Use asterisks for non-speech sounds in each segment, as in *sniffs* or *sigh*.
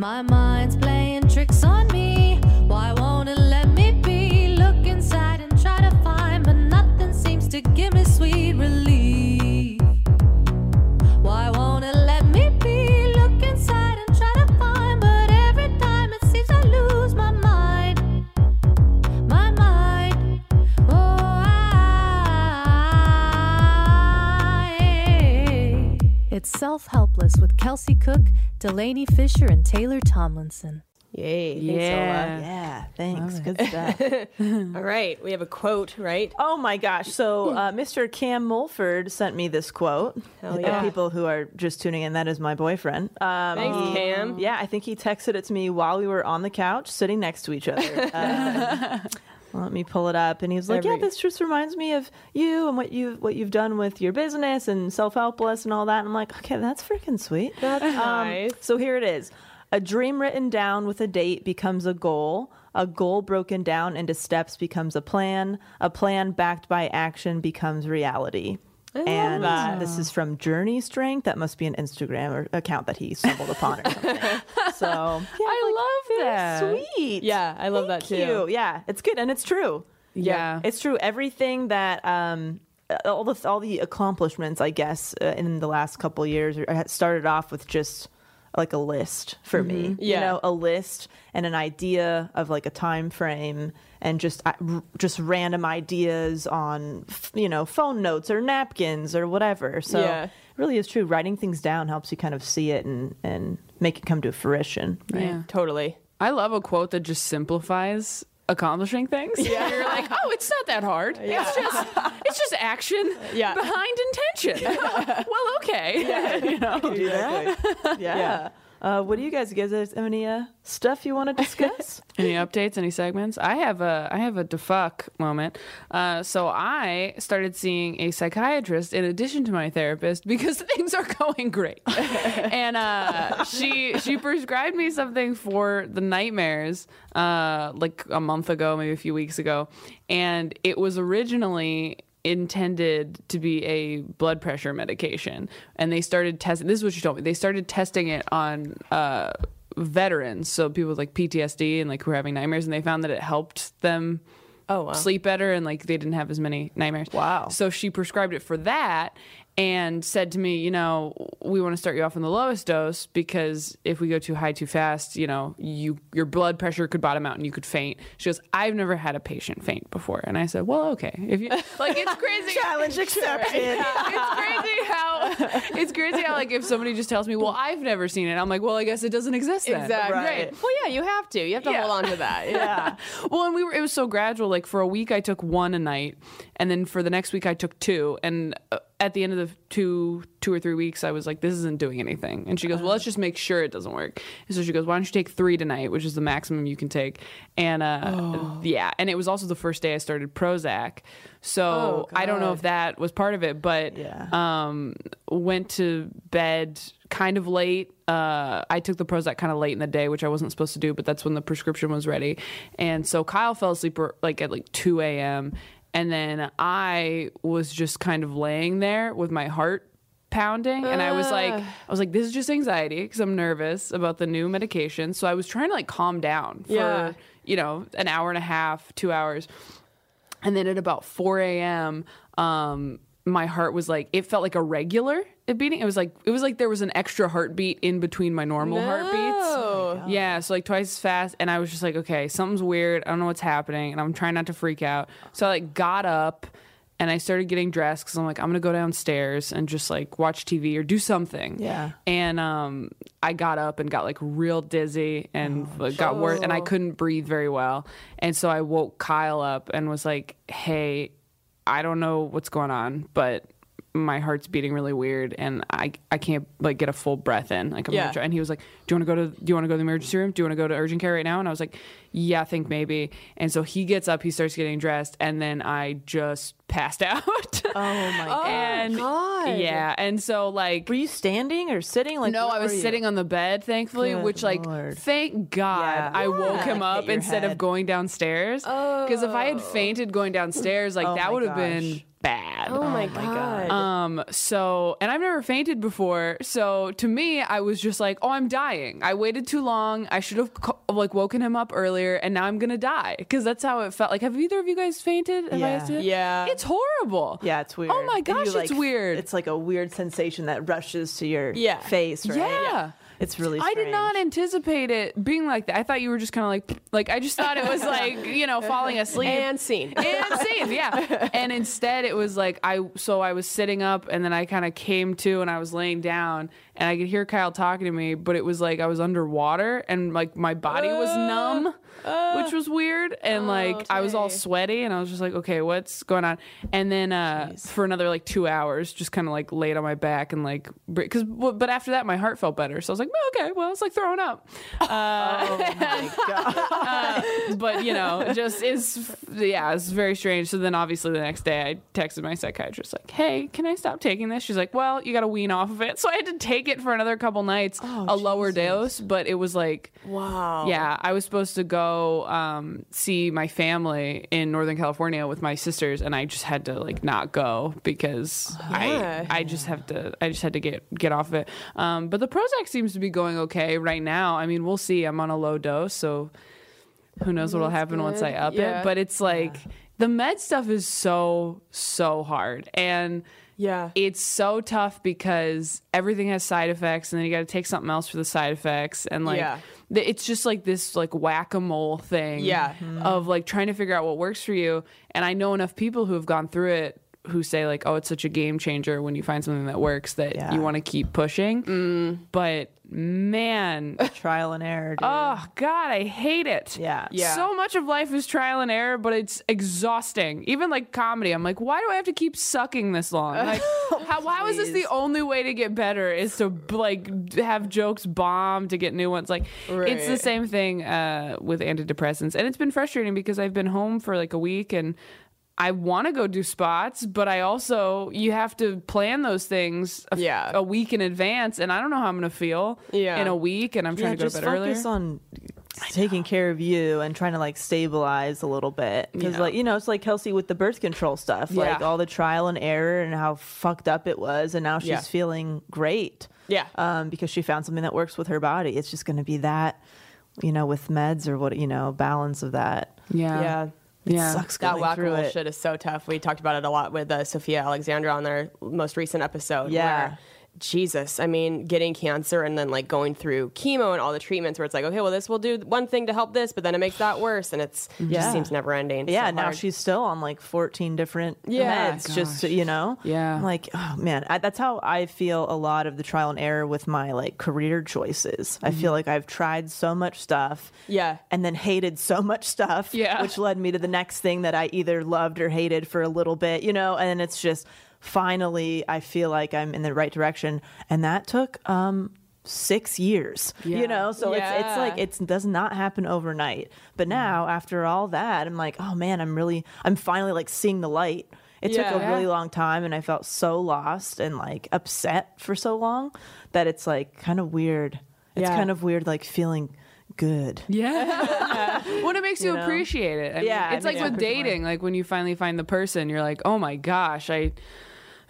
My mind's playing tricks on me. Why won't it let me be? Look inside and try to find, but nothing seems to give me sweet relief. Why won't it let me be? Look inside and try to find, but every time it seems I lose my mind. My mind. Oh, I. It's Self Helpless with Kelsey Cook, Delanie Fischer, and Taylor Tomlinson. Yay. Thanks, yeah. Yeah, thanks. Good stuff. *laughs* All right. We have a quote, right? Oh my gosh. So, uh, Mr. Cam Mulford sent me this quote. Hell Uh, yeah. people who are just tuning in, that is my boyfriend. Um, Thanks, he- Cam. Yeah, I think he texted it to me while we were on the couch sitting next to each other. *laughs* Um, let me pull it up. And he was like, Every- "Yeah, this just reminds me of you and what you what you've done with your business and self helpless and all that." And I'm like, "Okay, that's freaking sweet." *laughs* That's Um, nice. So here it is. A dream written down with a date becomes a goal. A goal broken down into steps becomes a plan. A plan backed by action becomes reality. And this is from Journey Strength. That must be an Instagram or account that he stumbled upon or something. *laughs* So yeah, I love very that. Sweet. Yeah, I love that too. you. Yeah, it's good and it's true. Yeah. It's true. Everything that um, all the all the accomplishments, I guess, uh, in the last couple of years, started off with just like a list for me. You know, a list and an idea of like a time frame, and just uh, just random ideas on you know phone notes or napkins or whatever. So Yeah. it really is true. Writing things down helps you kind of see it and and make it come to fruition. Right? Yeah. Totally. I love a quote that just simplifies accomplishing things. Yeah. You're like, oh, it's not that hard. It's just it's just action Yeah. behind intention. *laughs* well, okay. *laughs* you know? do that. Yeah. Uh, what do you guys guys have any uh, stuff you want to discuss? *laughs* Any updates? Any segments? I have a I have a defuck moment. Uh, so I started seeing a psychiatrist in addition to my therapist because *laughs* things are going great, *laughs* and uh, she she prescribed me something for the nightmares uh, like a month ago, maybe a few weeks ago, and it was originally intended to be a blood pressure medication and they started testing this is what she told me they started testing it on uh veterans so people with like ptsd and like who were having nightmares and they found that it helped them Oh, wow. sleep better and like they didn't have as many nightmares Wow. so she prescribed it for that and said to me you know we want to start you off on the lowest dose because if we go too high too fast you know you your blood pressure could bottom out and you could faint she goes i've never had a patient faint before and i said well okay if you *laughs* like it's crazy Challenge *laughs* accepted. it's crazy how it's crazy how like if somebody just tells me, "Well, I've never seen it," I'm like, "Well, I guess it doesn't exist then." Exactly. Right. Well, yeah, you have to. You have to Yeah. hold on to that. *laughs* Yeah. well, and we were it was so gradual. Like for a week, I took one a night, and then for the next week, I took two, and uh, at the end of the two two or three weeks, I was like, this isn't doing anything. And she goes, well, let's just make sure it doesn't work. And so she goes, why don't you take three tonight, which is the maximum you can take. And uh, yeah, and it was also the first day I started Prozac. So Oh, I don't know if that was part of it, but Yeah. um, went to bed kind of late. Uh, I took the Prozac kind of late in the day, which I wasn't supposed to do, but that's when the prescription was ready. And so Kyle fell asleep like at like 2 a.m. And then I was just kind of laying there with my heart pounding and i was like i was like this is just anxiety because i'm nervous about the new medication so i was trying to like calm down for Yeah. you know an hour and a half two hours and then at about 4 a.m., um, my heart was like it felt like a regular beating. It was like it was like there was an extra heartbeat in between my normal heartbeats. oh Yeah, so like twice as fast, and I was just like, okay, something's weird. I don't know what's happening, and I'm trying not to freak out. So I like got up. And I started getting dressed because I'm like, I'm gonna go downstairs and just like watch TV or do something. Yeah. And um, I got up and got like real dizzy and like, got worse, and I couldn't breathe very well. And so I woke Kyle up and was like, "Hey, I don't know what's going on, but my heart's beating really weird, and I I can't like get a full breath in. Like I'm Yeah. gonna try." And he was like, "Do you want to go to Do you want to go to the emergency room? Do you want to go to urgent care right now?" And I was like, "Yeah, I think maybe." And so he gets up, he starts getting dressed, and then I just passed *laughs* out. Oh my god. and God. yeah, and so like Were you standing or sitting? Like no, I was sitting on the bed, thankfully, Good which, like, Lord. thank God Yeah. I woke him Like, up instead of going downstairs. Because if I had oh. fainted going downstairs, like, Oh that would have been gosh. Bad. Oh, my my god. God. Um, so, and I've never fainted before. So to me, I was just like, oh, I'm dying. I waited too long. I should have co- like woken him up earlier and now I'm going to die. Cause that's how it felt. Like, have either of you guys fainted? Have Yeah. asked you? Yeah. It's horrible. Yeah, it's weird. Oh my gosh, you, it's weird. It's like a weird sensation that rushes to your Yeah. face, right? Yeah. It's really I did not anticipate it being like that. I thought you were just kind of like, *sniffs* like I just thought it was like, you know, falling asleep. and scene. and scene, yeah. *laughs* And instead, it was like I. So I was sitting up, and then I kind of came to, and I was laying down, and I could hear Kyle talking to me, but it was like I was underwater, and like my body was numb, uh. Which was weird, and like I was all sweaty, and I was just like, okay, what's going on? And then uh, for another like two hours, just kind of like laid on my back and like because, but after that, my heart felt better, so I was like, oh, okay, well, it's like throwing up. *laughs* *laughs* but you know, just is yeah, it's very strange. So then obviously the next day I texted my psychiatrist like, "Hey, can I stop taking this?" She's like, "Well, you got to wean off of it." So I had to take it for another couple nights, a lower dose, but it was like wow. yeah, I was supposed to go um, see my family in Northern California with my sisters, and I just had to like not go because Yeah. I I just have to I just had to get get off of it. Um, but the Prozac seems to be going okay right now. I mean, we'll see. I'm on a low dose, so who knows what'll happen once I up Yeah. it. But it's like the med stuff is so so hard and. Yeah. It's so tough because everything has side effects, and then you got to take something else for the side effects, and like Yeah. It's just like this like whack a mole thing, Yeah. of like trying to figure out what works for you. And I know enough people who have gone through it who say like, oh, it's such a game changer when you find something that works that Yeah. you want to keep pushing. Mm. But man, trial and error. Dude. oh god, I hate it. Yeah. Yeah. So much of life is trial and error, but it's exhausting. Even like comedy, I'm like, why do I have to keep sucking this long? *laughs* Like, how, how is this the only way to get better? Is to like have jokes bomb to get new ones? Like, it's the same thing uh, with antidepressants, and it's been frustrating because I've been home for like a week and. I want to go do spots, but I also you have to plan those things a, Yeah. a week in advance, and I don't know how I'm going to feel Yeah. in a week, and I'm trying yeah, to go to bed earlier. focus on taking care of you and trying to like stabilize a little bit because Yeah. like you know it's like kelsey with the birth control stuff like all the trial and error and how fucked up it was and now she's Yeah. feeling great Yeah. um, because she found something that works with her body it's just going to be that you know with meds or what you know balance of that yeah, Yeah. It Yeah. sucks That going whack through it shit is so tough. We talked about it a lot with uh, Sophia Alexandra on their most recent episode. Yeah. Where, Jesus, I mean, getting cancer and then like going through chemo and all the treatments where it's like, okay, well, this will do one thing to help this, but then it makes that worse. And it's Yeah. just seems never ending. It's yeah so now she's still on like 14 different Yeah. meds just you know Yeah. I'm like oh man I, that's how i feel a lot of the trial and error with my like career choices i feel like i've tried so much stuff Yeah. and then hated so much stuff Yeah. which led me to the next thing that i either loved or hated for a little bit you know and it's just finally I feel like I'm in the right direction. And that took um six years. Yeah. You know, so it's it's like Yeah. it does not happen overnight. But now after all that, I'm like, oh man, I'm really I'm finally like seeing the light. It took a Yeah. really long time and I felt so lost and like upset for so long that it's like kind of weird. It's Yeah. kind of weird like feeling good. Yeah. *laughs* *laughs* when it makes you, You know? appreciate it. I mean, Yeah, it it's like makes you with appreciate more. dating. Like when you finally find the person, you're like, oh my gosh, I.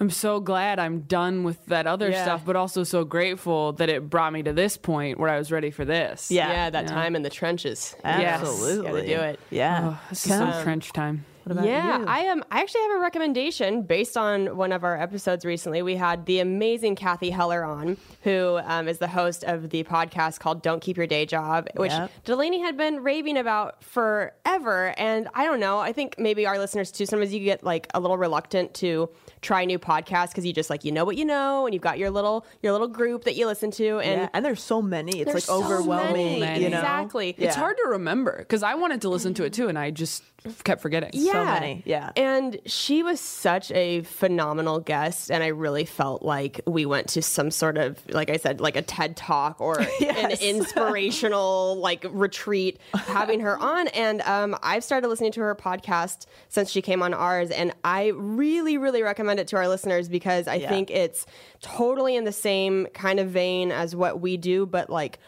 I'm so glad I'm done with that other Yeah. stuff, but also so grateful that it brought me to this point where I was ready for this. Yeah. Yeah, that time in the trenches. Yes. Absolutely. Gotta do it. Yeah. Oh, this is some trench time. What about yeah, you? I am. I actually have a recommendation based on one of our episodes recently. We had the amazing Cathy Heller on, who um, is the host of the podcast called "Don't Keep Your Day Job," which Yep. Delanie had been raving about forever. And I don't know. I think maybe our listeners too. Sometimes you get like a little reluctant to try new podcasts because you just like you know what you know, and you've got your little your little group that you listen to, and yeah. and there's so many. It's like so overwhelming. many. You know? Exactly. It's hard to remember because I wanted to listen to it too, and I just kept forgetting. yeah. many, yeah. And she was such a phenomenal guest, and I really felt like we went to some sort of, like I said, like a TED talk or *laughs* an inspirational like retreat having her on. And um, I've started listening to her podcast since she came on ours, and I really, really recommend it to our listeners because I Yeah. think it's totally in the same kind of vein as what we do, but like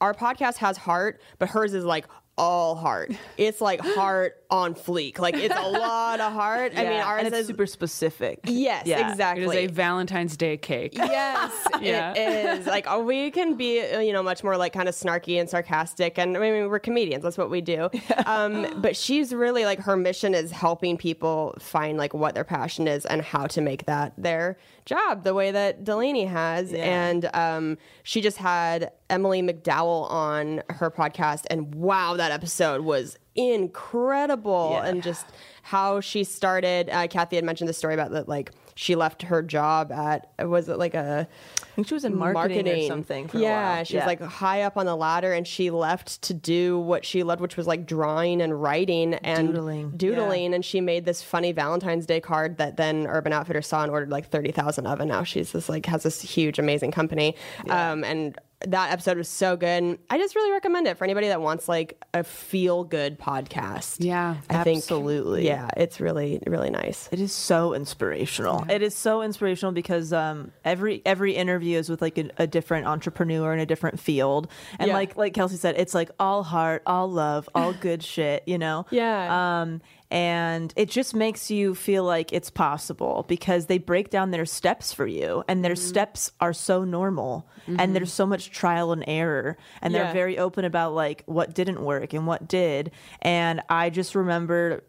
our podcast has heart, but hers is like all heart. It's like heart on fleek. Like it's a *laughs* lot of heart. I mean, Yeah, ours is super specific. Yes, Yeah. It exactly. is a Valentine's Day cake. Yes, *laughs* Yeah. it is. *laughs* Like oh, we can be, uh, you know, much more like kind of snarky and sarcastic, and I mean we're comedians. That's what we do. Um, but she's really like her mission is helping people find like what their passion is and how to make that their job, the way that Delanie has. And um, she just had Emily McDowell on her podcast, and wow, that episode was incredible, Yeah. and just how she started. Uh, Cathy had mentioned the story about that, like she left her job at was it like a I think she was in marketing, or something. For yeah, a while. she was like high up on the ladder, and she left to do what she loved, which was like drawing and writing and Doodling, doodling. And she made this funny Valentine's Day card that then Urban Outfitters saw and ordered like thirty thousand of, and now she's this like has this huge, amazing company. Um, and that episode was so good. And I just really recommend it for anybody that wants like a feel good podcast. Yeah. I think Absolutely. Yeah, it's really really nice. It is so inspirational. It is so inspirational because um, every every interview is with like a, a different entrepreneur in a different field, and Yeah. like like Kelsey said, it's like all heart, all love, all good shit. You know. Yeah. Um, and it just makes you feel like it's possible because they break down their steps for you, and their Mm-hmm. steps are so normal, and there's so much trial and error, and they're very open about like what didn't work and what did. And I just remember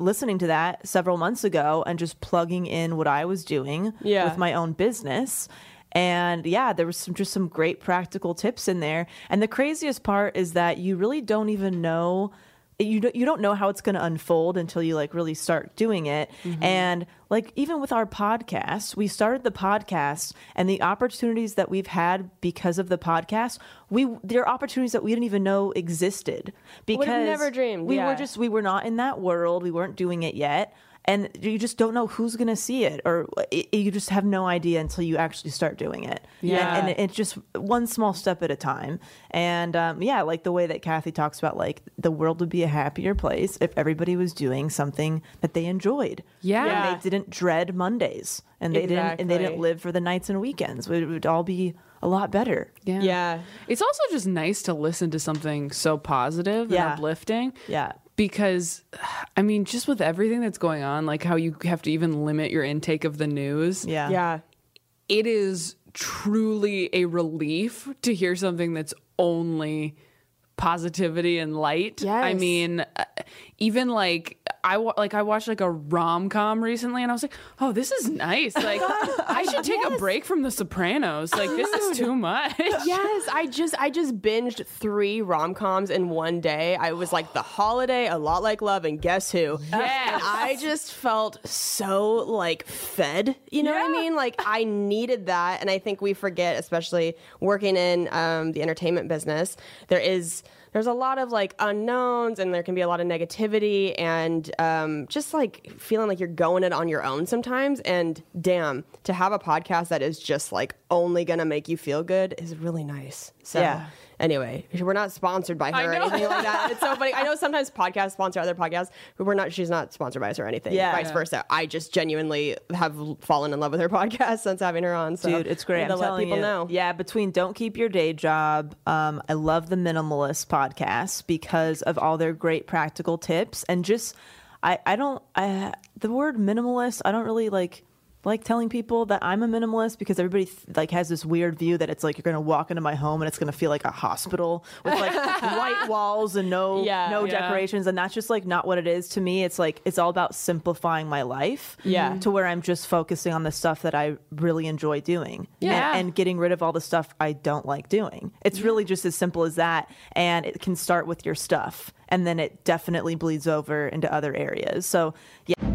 listening to that several months ago and just plugging in what I was doing Yeah. with my own business. And yeah, there was some, just some great practical tips in there. And the craziest part is that you really don't even know you don't, you don't know how it's going to unfold until you like really start doing it. And like even with our podcast, we started the podcast and the opportunities that we've had because of the podcast, we there are opportunities that we didn't even know existed because we never dreamed, We yeah. were just we were not in that world. We weren't doing it yet. And you just don't know who's going to see it, or it, you just have no idea until you actually start doing it. Yeah. And, and it's just one small step at a time. And um, yeah, like the way that Cathy talks about, like the world would be a happier place if everybody was doing something that they enjoyed. Yeah. And Yeah. they didn't dread Mondays, and they didn't and they didn't live for the nights and weekends. It would all be a lot better. Yeah. Yeah. It's also just nice to listen to something so positive Yeah. and uplifting. Yeah. Because, I mean, just with everything that's going on, like how you have to even limit your intake of the news, Yeah. Yeah. it is truly a relief to hear something that's only positivity and light. Yes. I mean, uh, even like I like I watched like a rom com recently, and I was like, oh, this is nice. Like I should take a *laughs* break from The Sopranos. Like this is too much. *laughs* Yes, I just I just binged three rom coms in one day. I was like the holiday, a lot like love, and guess who? Yes. And I just felt so like fed. You know what I mean? Like I needed that, and I think we forget, especially working in um, the entertainment business, there is there's a lot of like unknowns and there can be a lot of negativity and um, just like feeling like you're going it on your own sometimes. And damn, to have a podcast that is just like only gonna make you feel good is really nice. So Yeah. Anyway, we're not sponsored by her or anything like that. It's so funny. I know *laughs* sometimes podcasts sponsor other podcasts, but we're not. She's not sponsored by us or anything. Yeah. vice Yeah. versa. I just genuinely have fallen in love with her *laughs* podcast since having her on. So Dude, it's great. I'm to let telling people you. know. Yeah, between Don't Keep Your Day Job, um, I love the Minimalist podcast because of all their great practical tips and just I I don't I the word minimalist I don't really like like telling people that I'm a minimalist because everybody th- like has this weird view that it's like you're gonna walk into my home and it's gonna feel like a hospital with like *laughs* white walls and no Yeah. no Yeah. decorations and that's just like not what it is to me. It's like it's all about simplifying my life. Yeah. To where I'm just focusing on the stuff that I really enjoy doing. Yeah. And, and getting rid of all the stuff I don't like doing. It's really just as simple as that. And it can start with your stuff. And then it definitely bleeds over into other areas. So, yeah.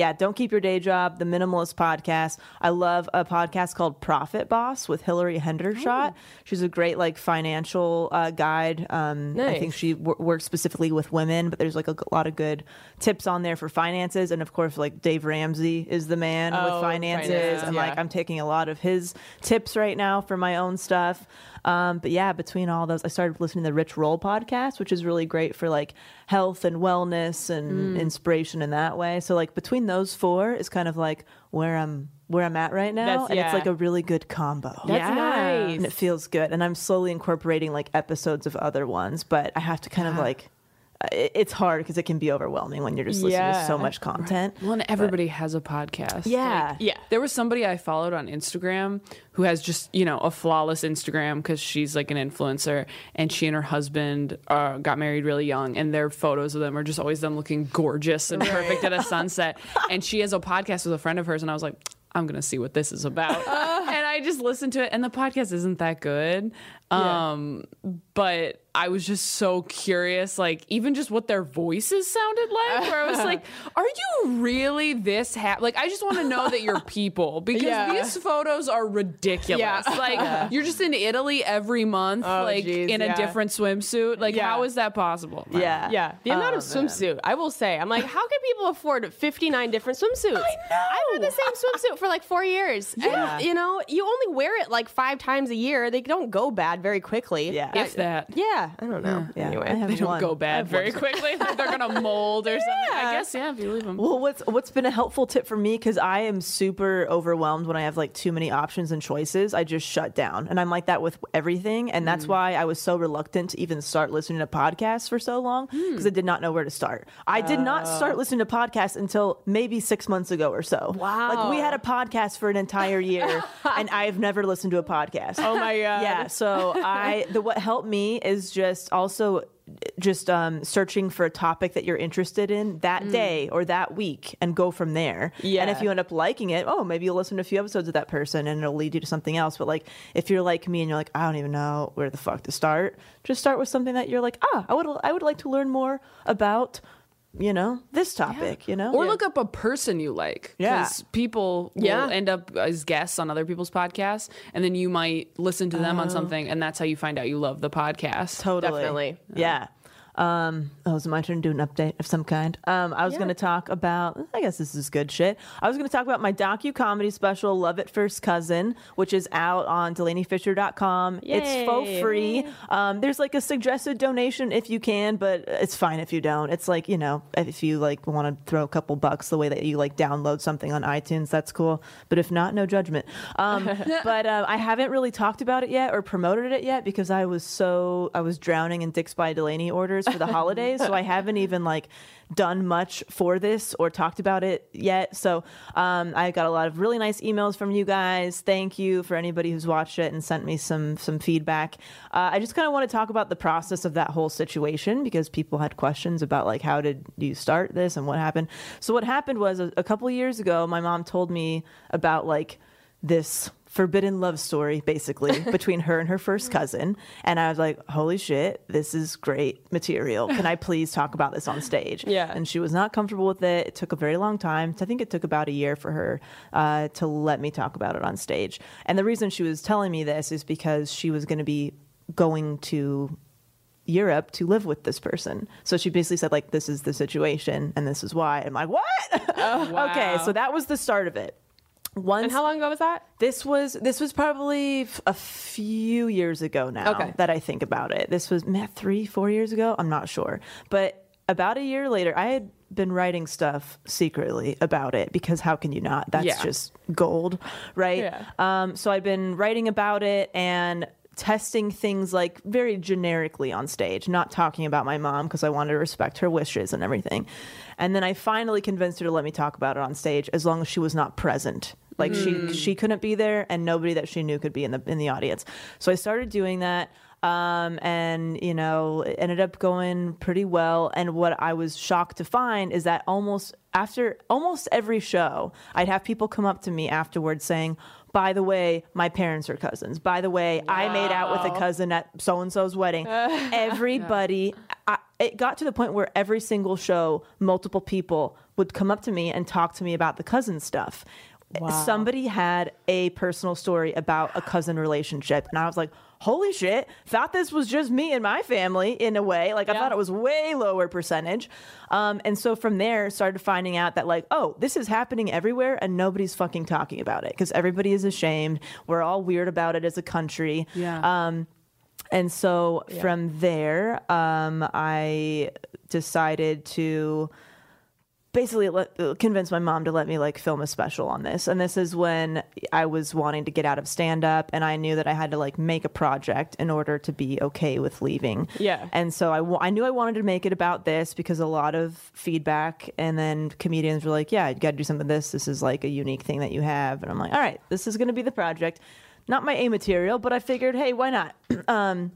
Yeah, don't keep your day job. The Minimalist Podcast. I love a podcast called Profit Boss with Hilary Hendershott. She's a great like financial uh, guide. Um, I think she w- works specifically with women, but there's like a, g- lot of good tips on there for finances. And of course, like Dave Ramsey is the man with Oh, finances, finance, and like yeah. I'm taking a lot of his tips right now for my own stuff. Um, but yeah, between all those, I started listening to the Rich Roll podcast, which is really great for like health and wellness and Mm. inspiration in that way. So like between those four is kind of like where I'm where I'm at right now, That's- and it's like a really good combo. That's nice. and it feels good. And I'm slowly incorporating like episodes of other ones, but I have to kind of like. It- It's hard because it can be overwhelming when you're just listening to so much content. Well, and everybody has a podcast. Yeah. Yeah. There was somebody I followed on Instagram who has just, you know, a flawless Instagram because she's like an influencer and she and her husband uh, got married really young and their photos of them are just always them looking gorgeous and perfect at a *laughs* sunset. And she has a podcast with a friend of hers and I was like, I'm going to see what this is about. *laughs* and I just listened to it and the podcast isn't that good. Um, but I was just so curious, like even just what their voices sounded like, where I was like, *laughs* are you really this happy? Like, I just want to know that you're people *laughs* because Yeah. these photos are ridiculous. Yeah. *laughs* Like, you're just in Italy every month, Oh, like geez, in a different swimsuit. Like, Yeah. how is that possible? Yeah. Yeah, the amount of swimsuit. I will say, I'm like, how can people afford 59 different swimsuits? I know. I wear the same swimsuit for like four years. Yeah. And, you know, you only wear it like five times a year. They don't go bad very quickly. Yeah. If that. Yeah, I don't know. Yeah, Anyway, They don't one. go bad very one. quickly. Like they're gonna mold or *laughs* something. Yeah. I guess yeah, if you leave them. Well, what's what's been a helpful tip for me because I am super overwhelmed when I have like too many options and choices. I just shut down, and I'm like that with everything, and that's mm. why I was so reluctant to even start listening to podcasts for so long hmm. because I did not know where to start. I did not oh. start listening to podcasts until maybe six months ago or so. Wow. like we had a podcast for an entire year, *laughs* and I've never listened to a podcast. Oh my *laughs* God. Yeah, so I the what helped me is just also just um, searching for a topic that you're interested in that day or that week and go from there. Yeah. And if you end up liking it, oh, maybe you'll listen to a few episodes of that person and it'll lead you to something else. But like if you're like me and you're like, I don't even know where the fuck to start, just start with something that you're like, ah, I would I would like to learn more about, you know, this topic, you know? Or look up a person you like. Yeah. Because people will Yeah. end up as guests on other people's podcasts, and then you might listen to them on oh. something, and that's how you find out you love the podcast. Totally. Definitely. Yeah. Um, oh, is it my turn to do an update of some kind? Um, I was going to talk about, I guess this is good shit. I was going to talk about my docu comedy special, Love at First Cousin, which is out on DelanieFischer.com. It's faux free. Um, there's like a suggested donation if you can, but it's fine if you don't. It's like, you know, if you like want to throw a couple bucks the way that you like download something on iTunes, that's cool. But if not, no judgment. Um, *laughs* but uh, I haven't really talked about it yet or promoted it yet because I was so, I was drowning in Dick's by Delanie orders for the holidays. so I haven't even like done much for this or talked about it yet. So um, I got a lot of really nice emails from you guys. Thank you for anybody who's watched it and sent me some some feedback. Uh, I just kind of want to talk about the process of that whole situation because people had questions about like how did you start this and what happened. So what happened was a, a couple years ago, my mom told me about like this forbidden love story basically *laughs* between her and her first cousin and i was like holy shit this is great material can i please talk about this on stage Yeah. and she was not comfortable with it it took a very long time i think it took about a year for her uh, to let me talk about it on stage and the reason she was telling me this is because she was going to be going to Europe to live with this person. So she basically said like this is the situation and this is why. I'm like, "What?" *laughs* Okay, so that was the start of it. Once And how long ago was that? this was this was probably f- a few years ago now Okay. that I think about it. This was meh, three, four years ago. I'm not sure, but about a year later, I had been writing stuff secretly about it because how can you not? That's Yeah. just gold, right? Yeah. Um, so I'd been writing about it and testing things like very generically on stage, not talking about my mom because I wanted to respect her wishes and everything. And then I finally convinced her to let me talk about it on stage as long as she was not present. Like she she couldn't be there and nobody that she knew could be in the in the audience. So I started doing that um, and you know it ended up going pretty well and what i was shocked to find is that almost after almost every show i'd have people come up to me afterwards saying by the way my parents are cousins. By the way i made out with a cousin at so and so's wedding *laughs* everybody I, it got to the point where every single show multiple people would come up to me and talk to me about the cousin stuff somebody had a personal story about a cousin relationship and i was like holy shit thought this was just me and my family in a way. Like i thought it was way lower percentage. Um, and so from there started finding out that like oh this is happening everywhere and nobody's fucking talking about it because everybody is ashamed. We're all weird about it as a country. Yeah. um, and so from there, um, I decided to basically let, uh, convince my mom to let me like film a special on this. And this is when I was wanting to get out of stand up and I knew that I had to like make a project in order to be okay with leaving. Yeah. And so I, I knew I wanted to make it about this because a lot of feedback and then comedians were like, yeah, you got to do something with this. This is like a unique thing that you have. And I'm like, all right, this is going to be the project. Not my A material, but I figured, hey, why not? *clears throat* um,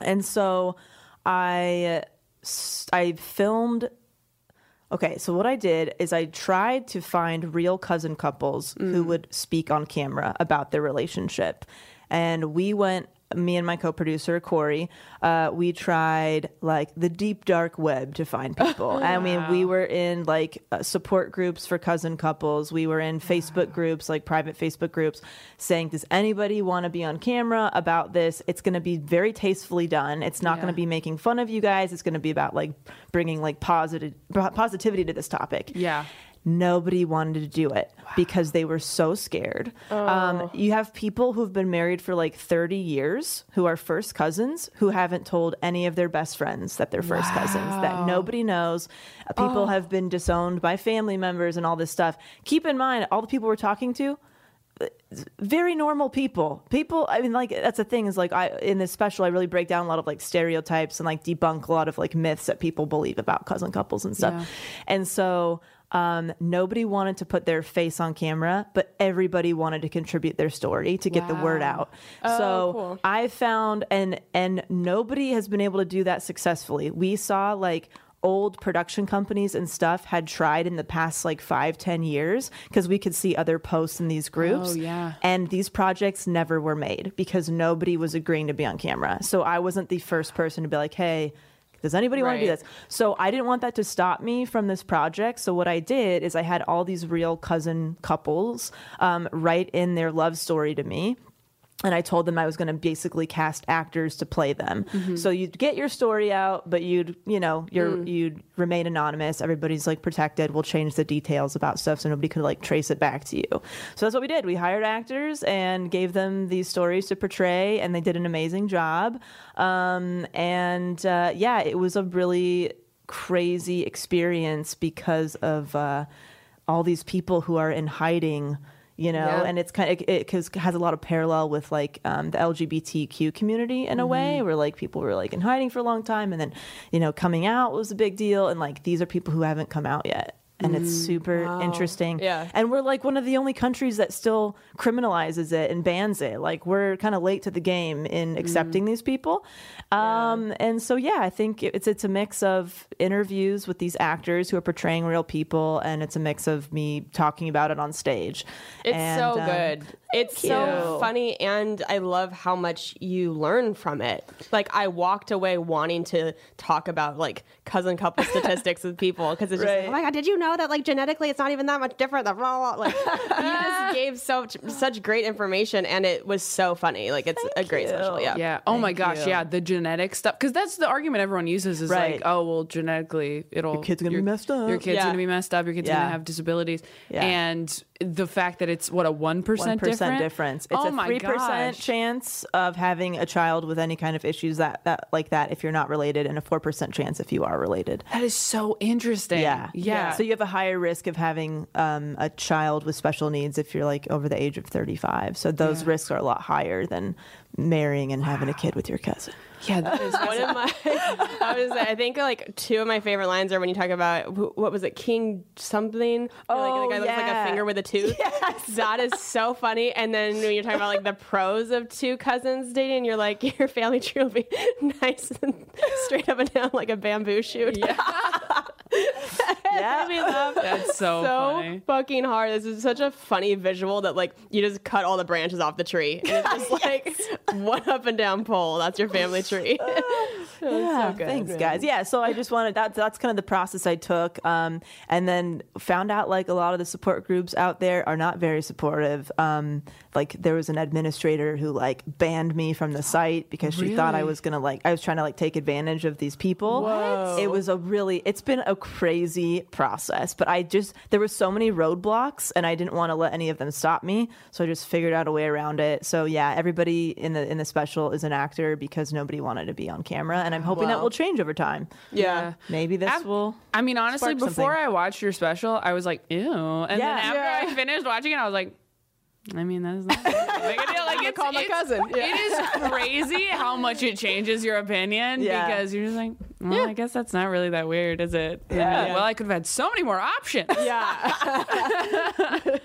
and so i I filmed Okay, so what I did is I tried to find real cousin couples who mm. would speak on camera about their relationship. And we went, me and my co producer, Corey, uh, we tried like the deep dark web to find *laughs* people. I mean, we were in like uh, support groups for cousin couples. We were in Facebook groups, like private Facebook groups, saying, Does anybody want to be on camera about this? It's going to be very tastefully done. It's not going to be making fun of you guys. It's going to be about like bringing like positive positivity to this topic. Yeah. Nobody wanted to do it because they were so scared. Um, you have people who've been married for like 30 years who are first cousins who haven't told any of their best friends that they're first cousins, that nobody knows. Uh, People have been disowned by family members and all this stuff. Keep in mind, all the people we're talking to, very normal people. People, I mean, like that's the thing is like I in this special I really break down a lot of like stereotypes and like debunk a lot of like myths that people believe about cousin couples and stuff. Yeah. And so um, nobody wanted to put their face on camera, but everybody wanted to contribute their story to get the word out. so cool. I found and and nobody has been able to do that successfully. We saw like old production companies and stuff had tried in the past like five ten years because we could see other posts in these groups Oh, yeah. and these projects never were made because nobody was agreeing to be on camera so i wasn't the first person to be like hey does anybody want to do this? So i didn't want that to stop me from this project. So what i did is i had all these real cousin couples um, write in their love story to me and I told them I was going to basically cast actors to play them. Mm-hmm. So you'd get your story out, but you'd, you know, you're Mm. you'd remain anonymous. Everybody's like protected. We'll change the details about stuff so nobody could like trace it back to you. So that's what we did. We hired actors and gave them these stories to portray, and they did an amazing job. Um, and uh, yeah, it was a really crazy experience because of uh, all these people who are in hiding you know Yeah. and it's kind of it, cause has a lot of parallel with like um, the lgbtq community in a way where like people were like in hiding for a long time and then you know coming out was a big deal and like these are people who haven't come out yet and it's super interesting. Yeah. and we're like one of the only countries that still criminalizes it and bans it. Like we're kind of late to the game in accepting these people. Um, and so yeah i think it's it's a mix of interviews with these actors who are portraying real people and it's a mix of me talking about it on stage. It's And, so um, good. It's so funny, and I love how much you learn from it. Like I walked away wanting to talk about like cousin couple *laughs* statistics with people because it's just like, Right. oh my god, did you know that like genetically it's not even that much different? That blah, blah. like you just *laughs* gave so such great information, and it was so funny. Like it's a great you. special. Yeah. Yeah. Oh my gosh. you. Yeah. The genetic stuff. Because that's the argument everyone uses is Right. like, oh, well, genetically, it'll. Your kid's gonna be messed up. Your kid's Yeah. going to be messed up. Your kid's Yeah. going to have disabilities. Yeah. And the fact that it's, what, a 1% one percent difference? difference. It's oh a three percent gosh. chance of having a child with any kind of issues that, that like that if you're not related, and a four percent chance if you are related. That is so interesting. Yeah. Yeah. So you have a higher risk of having um, a child with special needs if you're like over the age of 35. So those risks are a lot higher than marrying and having a kid with your cousin. Yeah. That is. One of my, *laughs* *laughs* I was, I think like two of my favorite lines are when you talk about what was it, King something? Oh, like, the oh, guy looks like a finger with a tooth. *laughs* Yes. that is so funny. And then when you're talking about like the pros of two cousins dating, you're like your family tree will be nice and straight up and down like a bamboo shoot. Yeah, Yeah. me laugh That's so, so fucking hard. This is such a funny visual that like you just cut all the branches off the tree and it's just *laughs* like one up and down pole. That's your family tree. *laughs* yeah, *laughs* good, thanks, guys. Yeah, so I just wanted that. That's kind of the process I took, um, and then found out like a lot of the support groups out there are not very supportive. Um, like there was an administrator who like banned me from the site because she thought I was gonna like I was trying to like take advantage of these people. It was a really it's been a crazy process, but I just there were so many roadblocks, and I didn't want to let any of them stop me, so I just figured out a way around it. So yeah, everybody in the in the special is an actor because nobody wanted to be on camera, and I'm hoping that will change over time. Yeah. Maybe this Ab- will. I mean, honestly, before something. I watched your special, I was like, ew. And Yeah. then after Yeah. I finished watching it, I was like, I mean, that's not a big a deal. Like, *laughs* it's, call my cousin. Yeah. It is crazy how much it changes your opinion Yeah. because you're just like, well, I guess that's not really that weird, is it? And you're Well, I could have had so many more options. Yeah. *laughs*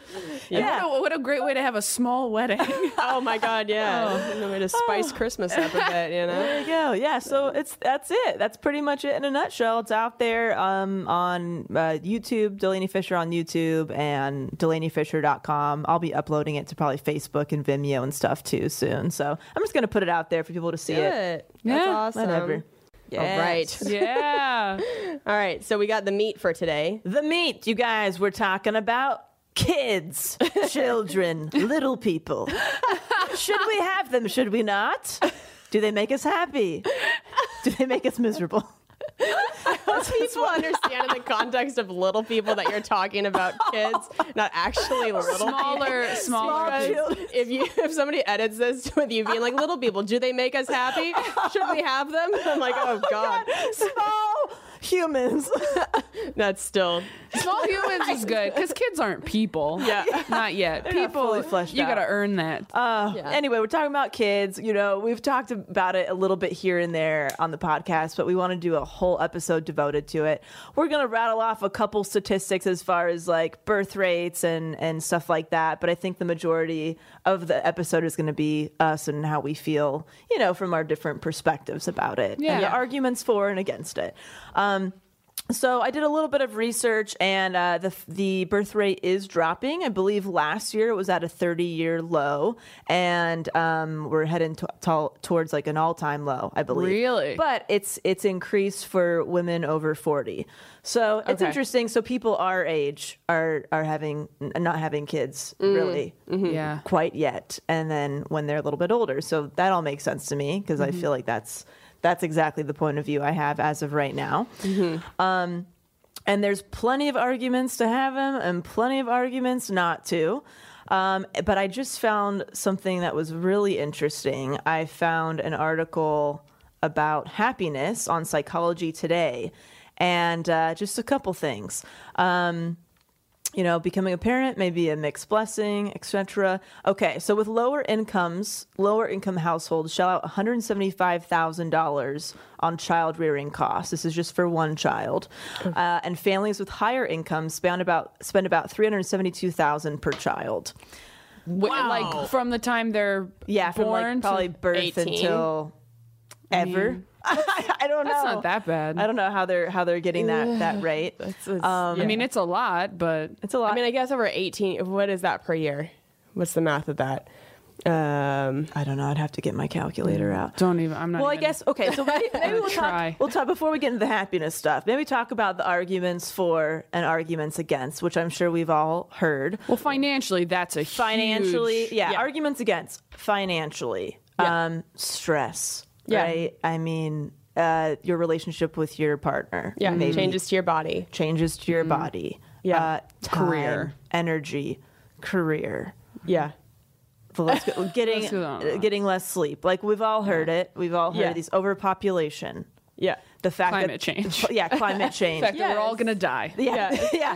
yeah. What a, what a great way to have a small wedding. *laughs* oh my god, yeah. No way to spice Christmas up a bit, you know? There you go. Yeah, so it's that's it. That's pretty much it in a nutshell. It's out there um, on uh, YouTube, Delanie Fischer on YouTube, and DelanieFischer.com. I'll be uploading it to probably Facebook and Vimeo and stuff too soon. So I'm just gonna put it out there for people to see it. Good. Yeah, That's awesome. Whatever. All right. *laughs* yeah. All right. So we got the meat for today. The meat, you guys. We're talking about kids, *laughs* children, little people. Should we have them? Should we not? Do they make us happy? Do they make us miserable? People understand in the context of little people that you're talking about kids, not actually little Smaller, smaller. Because children. if you if somebody edits this with you being like little people, do they make us happy? Should we have them? I'm like, oh god, *laughs* Small humans. *laughs* that's still Small *laughs* humans is good because kids aren't people. Yeah. Not yet. not people, fully fleshed you got to earn that. Uh, Yeah. Anyway, we're talking about kids. You know, we've talked about it a little bit here and there on the podcast, but we want to do a whole episode devoted to it. We're going to rattle off a couple statistics as far as like birth rates and, and stuff like that. But I think the majority of the episode is going to be us and how we feel, you know, from our different perspectives about it. Yeah. And the arguments for and against it. Um, So I did a little bit of research, and uh, the the birth rate is dropping. I believe last year it was at a 30 year low, and um, we're heading to, to, towards like an all time low. I believe. Really? But it's it's increased for women over 40. So it's Okay. interesting. So people our age are are having n- not having kids really Yeah. quite yet, and then when they're a little bit older. So that all makes sense to me because I feel like that's that's exactly the point of view I have as of right now. Um, and there's plenty of arguments to have him and plenty of arguments not to. Um, but I just found something that was really interesting. I found an article about happiness on Psychology Today, and uh, just a couple things. Um, you know, becoming a parent may be a mixed blessing, etc. Okay, so with lower incomes, lower income households shell out $175,000 on child rearing costs. This is just for one child. Uh, and families with higher incomes spend about spend about 372,000 per child. Wh- Like from the time they're Yeah, from born like probably birth 18? until ever. I *laughs* don't know. That's not that bad. I don't know how they're how they're getting that that rate. I mean, it's a lot, but It's a lot. I mean, I guess over 18, what is that per year? What's the math of that? Um, I don't know. I'd have to get my calculator out. don't even. I'm not. Well, I guess okay. So maybe, *laughs* maybe we'll try. talk. We'll talk before we get into the happiness stuff. Maybe talk about the arguments for and arguments against, which I'm sure we've all heard. Well, financially, that's a Financially, huge- yeah, yeah. Arguments against financially, Yeah. um, stress. Yeah. Right. I mean, uh, your relationship with your partner. yeah, maybe changes to your body. changes to your body. Yeah. Uh, time, Career. energy, career. Yeah. Let's go, *laughs* getting uh, getting less sleep. Like we've all heard it. We've all heard Yeah. these overpopulation. Yeah. The fact Climate that change. *laughs* Yeah, climate *laughs* The change. fact that we're all gonna die. yeah, yeah.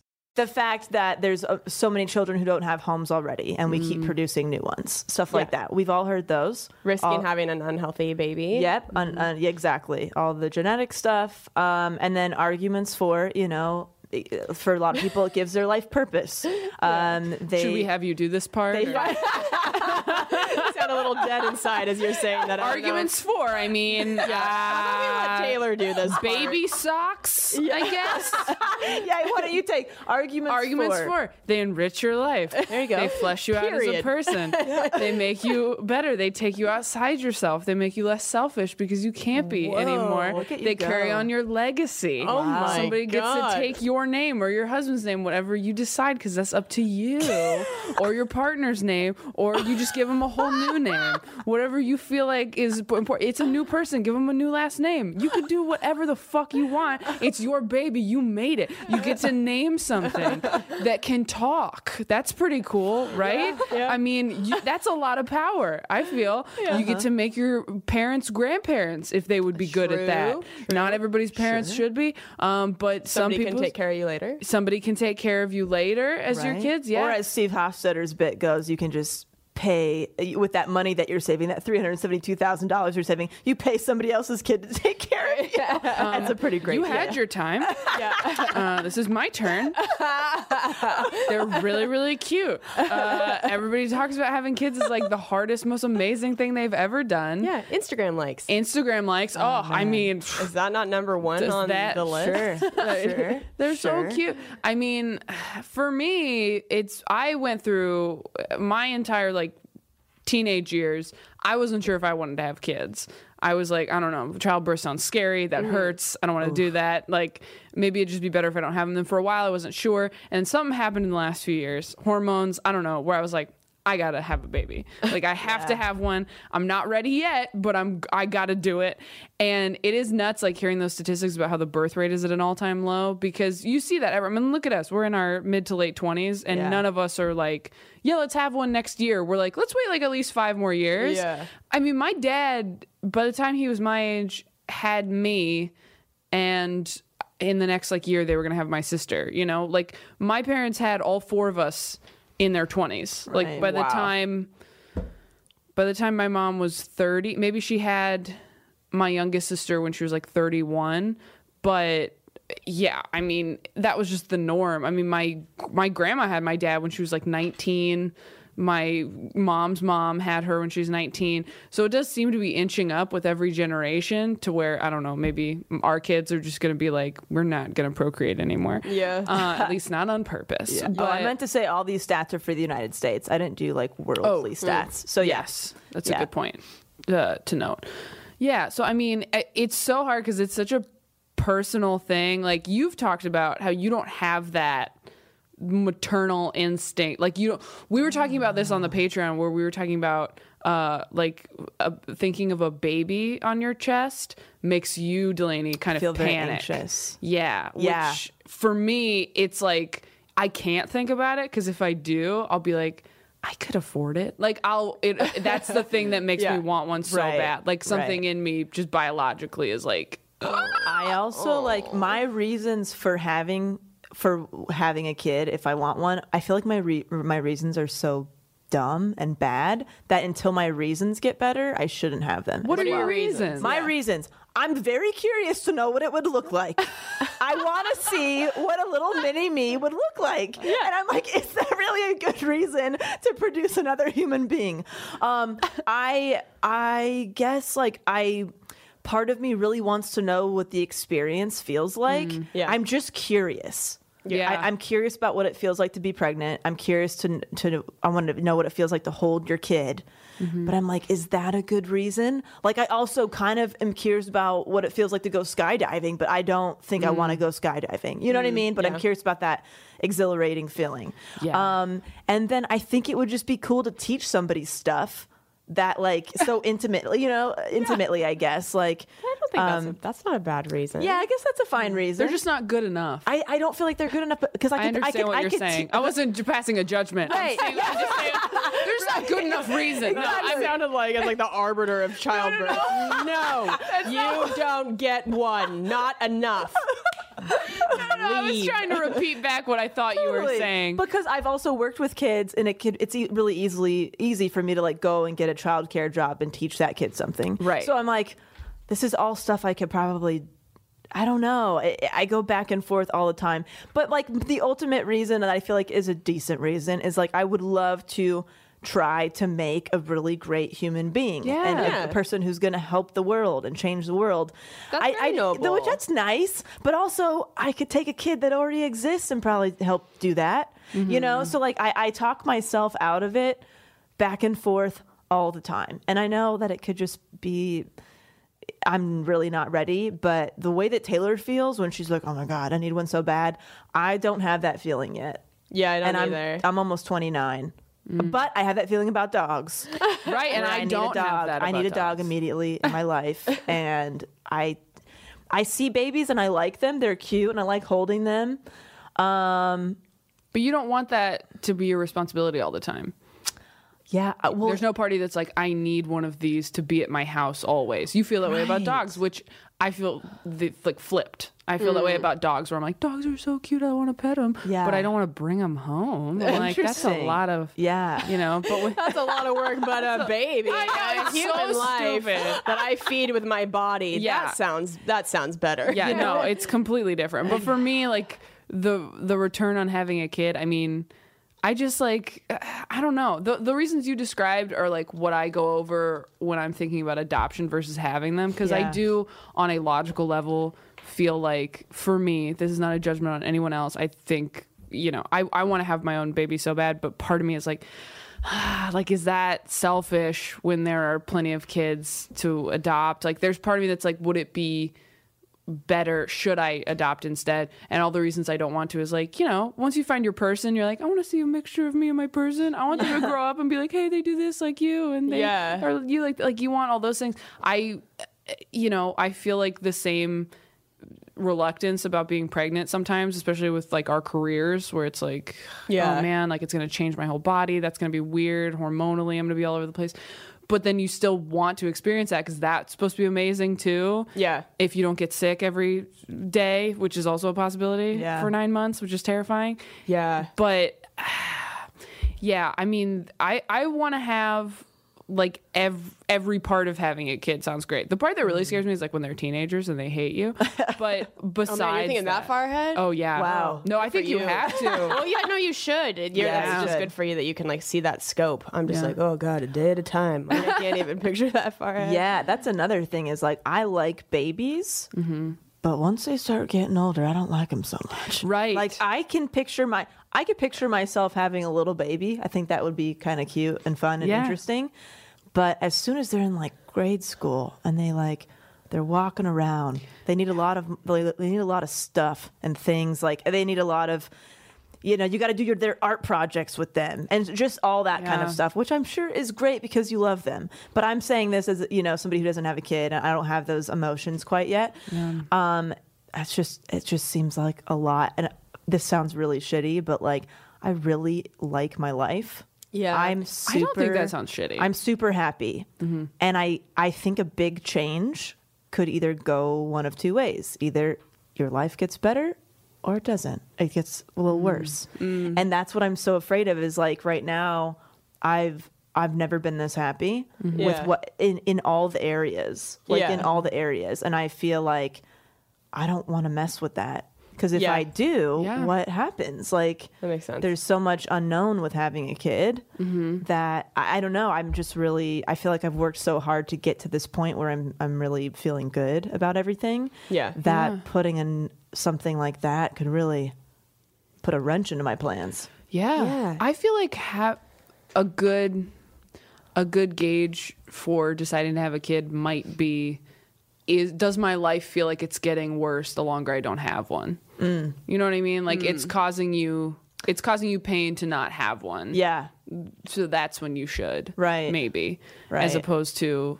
The fact that there's uh, so many children who don't have homes already, and we keep producing new ones, stuff like that. We've all heard those. Risking All- having an unhealthy baby. Yep, un, un, exactly. All the genetic stuff, um, and then arguments for you know, for a lot of people, it gives their life purpose. *laughs* Um, they, Should we have you do this part? They, or- You *laughs* sound *laughs* a little dead inside as you're saying that. Arguments for. I mean, *laughs* How about we let uh, Taylor do this. baby socks. I guess. *laughs* yeah, why don't you take arguments? Arguments for. They enrich your life. There you go. They flesh you out as a Period. person. *laughs* They make you better. They take you outside yourself. They make you less selfish because you can't be anymore. at you They carry on your legacy. Oh my Somebody gets to take your name or your husband's name, whatever you decide, because that's up to you, or your partner's name, or you just give them a whole new name. Whatever you feel like is important. It's a new person. Give them a new last name. You can do whatever the fuck you want. It's your baby. You made it. You get to name something that can talk. That's pretty cool, right? Yeah. I mean, you, that's a lot of power. I feel Yeah. you get to make your parents grandparents if they would be good at that. True, Not everybody's parents should be, um, but Somebody some can people take care of you later. somebody can take care of you later as your kids. Yeah, Or as Steve Hofstetter's bit goes, you can just pay uh, with that money that you're saving, that three hundred seventy-two thousand dollars you're saving. You pay somebody else's kid to take care of you. *laughs* That's a pretty great. You deal. had your time. *laughs* yeah. Uh, this is my turn. They're really, really cute. Uh, everybody talks about having kids is like the hardest, most amazing thing they've ever done. Yeah, Instagram likes. Instagram likes. Oh, I mean, Is that not number one on that- the list? sure. *laughs* They're Sure. so cute. I mean, for me, it's I went through my entire like teenage years. I wasn't sure if I wanted to have kids. I was like, I don't know, childbirth sounds scary. That mm-hmm. hurts. I don't want to do that. Like, maybe it'd just be better if I don't have them. Then for a while, I wasn't sure. And something happened in the last few years, hormones, I don't know, where I was like, I gotta have a baby. Like I have to have one. I'm not ready yet, but I'm I gotta do it. And it is nuts, like hearing those statistics about how the birth rate is at an all time low because you see that. I mean, look at us. We're in our mid to late 20s, and Yeah. none of us are like, yeah, let's have one next year. We're like, let's wait like at least five more years. Yeah. I mean, my dad, by the time he was my age, had me, and in the next like year they were gonna have my sister. You know, like my parents had all four of us in their twenties. Like Right. by the time, by the time my mom was thirty, maybe she had my youngest sister when she was like thirty-one, but. Yeah, I mean that was just the norm. I mean my my grandma had my dad when she was like 19 my mom's mom had her when she was 19 so it does seem to be inching up with every generation to where i don't know maybe our kids are just going to be like we're not going to procreate anymore. Yeah. uh, at *laughs* least not on purpose. Oh, I meant to say all these stats are for the United States. I didn't do like worldly stats. So yes. That's Yeah. a good point uh, to note. Yeah so i mean it's so hard because it's such a personal thing. Like you've talked about how you don't have that maternal instinct like you don't we were talking about this on the patreon where we were talking about uh like uh, thinking of a baby on your chest makes you Delanie kind of Feel panic anxious. yeah Yeah. which for me it's like i can't think about it because if i do i'll be like I could afford it. Like I'll. It, that's the thing that makes Yeah. me want one so Right. bad. Like something Right. in me, just biologically, is like, I also like my reasons for having for having a kid if I want one. I feel like my re- my reasons are so dumb and bad that until my reasons get better, I shouldn't have them. what as are your reasons? My reasons. I'm very curious to know what it would look like. *laughs* I want to see what a little mini me would look like. Yeah. And I'm like, is that really a good reason to produce another human being? Um, I I guess like I part of me really wants to know what the experience feels like. Yeah. I'm just curious. Yeah. I, I'm curious about what it feels like to be pregnant. I'm curious to to I want to know what it feels like to hold your kid. Mm-hmm. But I'm like, is that a good reason? Like, I also kind of am curious about what it feels like to go skydiving, but I don't think I want to mm. go skydiving. You know what I mm, mean? But I'm curious about that exhilarating feeling. Yeah. Um, and then I think it would just be cool to teach somebody stuff that, like, so *laughs* intimately, you know, uh, intimately, I guess. Like, I don't think that's, a, um, that's not a bad reason. yeah, I guess that's a fine mm. reason. They're just not good enough. I, I, I don't feel like they're good enough because I, could, understand I could, what I you're saying. te- I wasn't passing a judgment. I'm saying- I'm just saying, *laughs* there's not good enough reason. No, I sounded like as like the arbiter of *laughs* childbirth. No, you don't get one. Not enough. I was trying to repeat back what I thought you were saying. because I've also worked with kids, and it could it's e- really easily easy for me to like go and get a childcare job and teach that kid something. Right. So I'm like, this is all stuff I could probably. I don't know. I, I go back and forth all the time. But like the ultimate reason that I feel like is a decent reason is like I would love to try to make a really great human being and a- Yeah. a, person who's going to help the world and change the world. That's I, I, noble. Which that's nice, but also I could take a kid that already exists and probably help do that. You Mm-hmm. know, so like I, I talk myself out of it back and forth all the time, and I know that it could just be. I'm really not ready, but the way that Taylor feels when she's like, "Oh my god, I need one so bad," I don't have that feeling yet. Yeah, I don't and I'm either. I'm almost 29, but I have that feeling about dogs. *laughs* right, and where I, need don't a dog. have that. I need a about dog immediately in my life, *laughs* and I, I see babies and I like them. They're cute and I like holding them. Um, But you don't want that to be your responsibility all the time. Yeah. uh, Well, There's no party that's like, I need one of these to be at my house always. You feel that way about Right. dogs, which I feel the, like flipped. I feel that way about dogs, where I'm like, dogs are so cute, I want to pet them, Yeah. but I don't want to bring them home. Like that's a lot of, yeah. you know. But *laughs* with, That's a lot of work, but *laughs* a baby, I know, it's human so life stupid. that I feed with my body. Yeah. That sounds that sounds better. yeah, no, *laughs* it's completely different. But for me, like the the return on having a kid, I mean, I just like *sighs* I don't know. The the reasons you described are like what I go over when I'm thinking about adoption versus having them because I do on a logical level feel like for me, this is not a judgment on anyone else. I think, you know, I I want to have my own baby so bad, but part of me is like *sighs* like is that selfish when there are plenty of kids to adopt? Like there's part of me that's like would it be better should I adopt instead? And all the reasons I don't want to is like, you know, once you find your person, you're like, I want to see a mixture of me and my person. I want them to *laughs* grow up and be like, hey, they do this like you, and they, Yeah. or you like like you want all those things. I, you know, I feel like the same reluctance about being pregnant sometimes, especially with like our careers, where it's like, oh Yeah. oh man, like it's gonna change my whole body. That's gonna be weird hormonally. I'm gonna be all over the place. But then you still want to experience that because that's supposed to be amazing too. Yeah. If you don't get sick every day, which is also a possibility Yeah. for nine months, which is terrifying. Yeah. But *sighs* yeah, I mean, I I want to have like ev- every part of having a kid sounds great. The part that really scares me is like when they're teenagers and they hate you. *laughs* But besides, Oh, man, you're thinking that, far ahead? Oh yeah. Wow. No, I think you. have to. *laughs* oh yeah, no, you should. You're, Yeah, that's just should. good for you that you can like see that scope. I'm just Yeah. like, oh god, a day at a time. I can't even *laughs* picture that far ahead. Yeah, that's another thing is like I like babies, Mm-hmm. but once they start getting older, I don't like them so much. Right. Like I can picture my I could picture myself having a little baby. I think that would be kind of cute and fun and Yeah. interesting. But as soon as they're in like grade school and they like they're walking around, they need a lot of they need a lot of stuff and things like they need a lot of you know, you got to do your their art projects with them and just all that kind of stuff, which I'm sure is great because you love them. But I'm saying this as you know somebody who doesn't have a kid, and I don't have those emotions quite yet. yeah. Um, it's just it just seems like a lot, and this sounds really shitty, but like I really like my life. Yeah. I'm I super. don't think that sounds shitty. I'm super happy, mm-hmm. and I I think a big change could either go one of two ways: either your life gets better or it doesn't. It gets a little mm. worse, mm. and that's what I'm so afraid of. Is like right now, I've I've never been this happy mm-hmm. with Yeah. what in in all the areas, like in all the areas, and I feel like I don't want to mess with that. Because if Yeah. I do, Yeah. what happens? Like, That makes sense. there's so much unknown with having a kid Mm-hmm. that I, I don't know. I'm just really. I feel like I've worked so hard to get to this point where I'm. I'm really feeling good about everything. Yeah. That putting in something like that could really put a wrench into my plans. Yeah. Yeah. I feel like have a good a good gauge for deciding to have a kid might be is does my life feel like it's getting worse the longer I don't have one? Mm. You know what I mean? Like it's causing you it's causing you pain to not have one. Yeah. So that's when you should. Right. Maybe. Right. As opposed to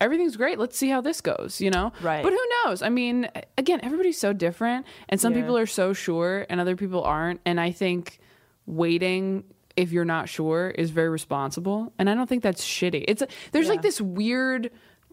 everything's great. Let's see how this goes, you know? Right. But who knows? I mean, again, everybody's so different and some Yeah. people are so sure and other people aren't. And I think waiting if you're not sure is very responsible. And I don't think that's shitty. It's there's like this weird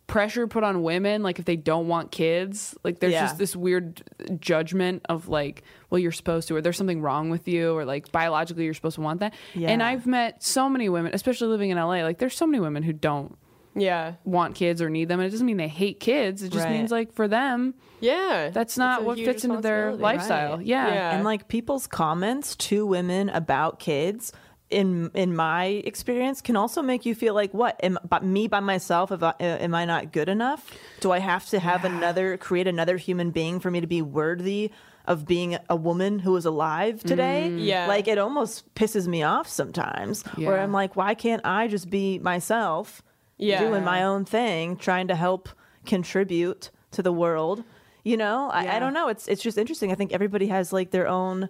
pressure put on women like if they don't want kids like there's Yeah. just this weird judgment of like well you're supposed to or there's something wrong with you or like biologically you're supposed to want that and i've met so many women especially living in la like there's so many women who don't Yeah. want kids or need them and it doesn't mean they hate kids it just Right. means like for them Yeah. that's not what fits into their lifestyle Right. yeah Yeah. And like people's comments to women about kids in in my experience can also make you feel like what am but me by myself if I, uh, am I not good enough? Do I have to have another create another human being for me to be worthy of being a woman who is alive today? Yeah. Like it almost pisses me off sometimes where I'm like why can't I just be myself? Yeah. Doing my own thing, trying to help contribute to the world. You know, I, I don't know. It's it's just interesting. I think everybody has like their own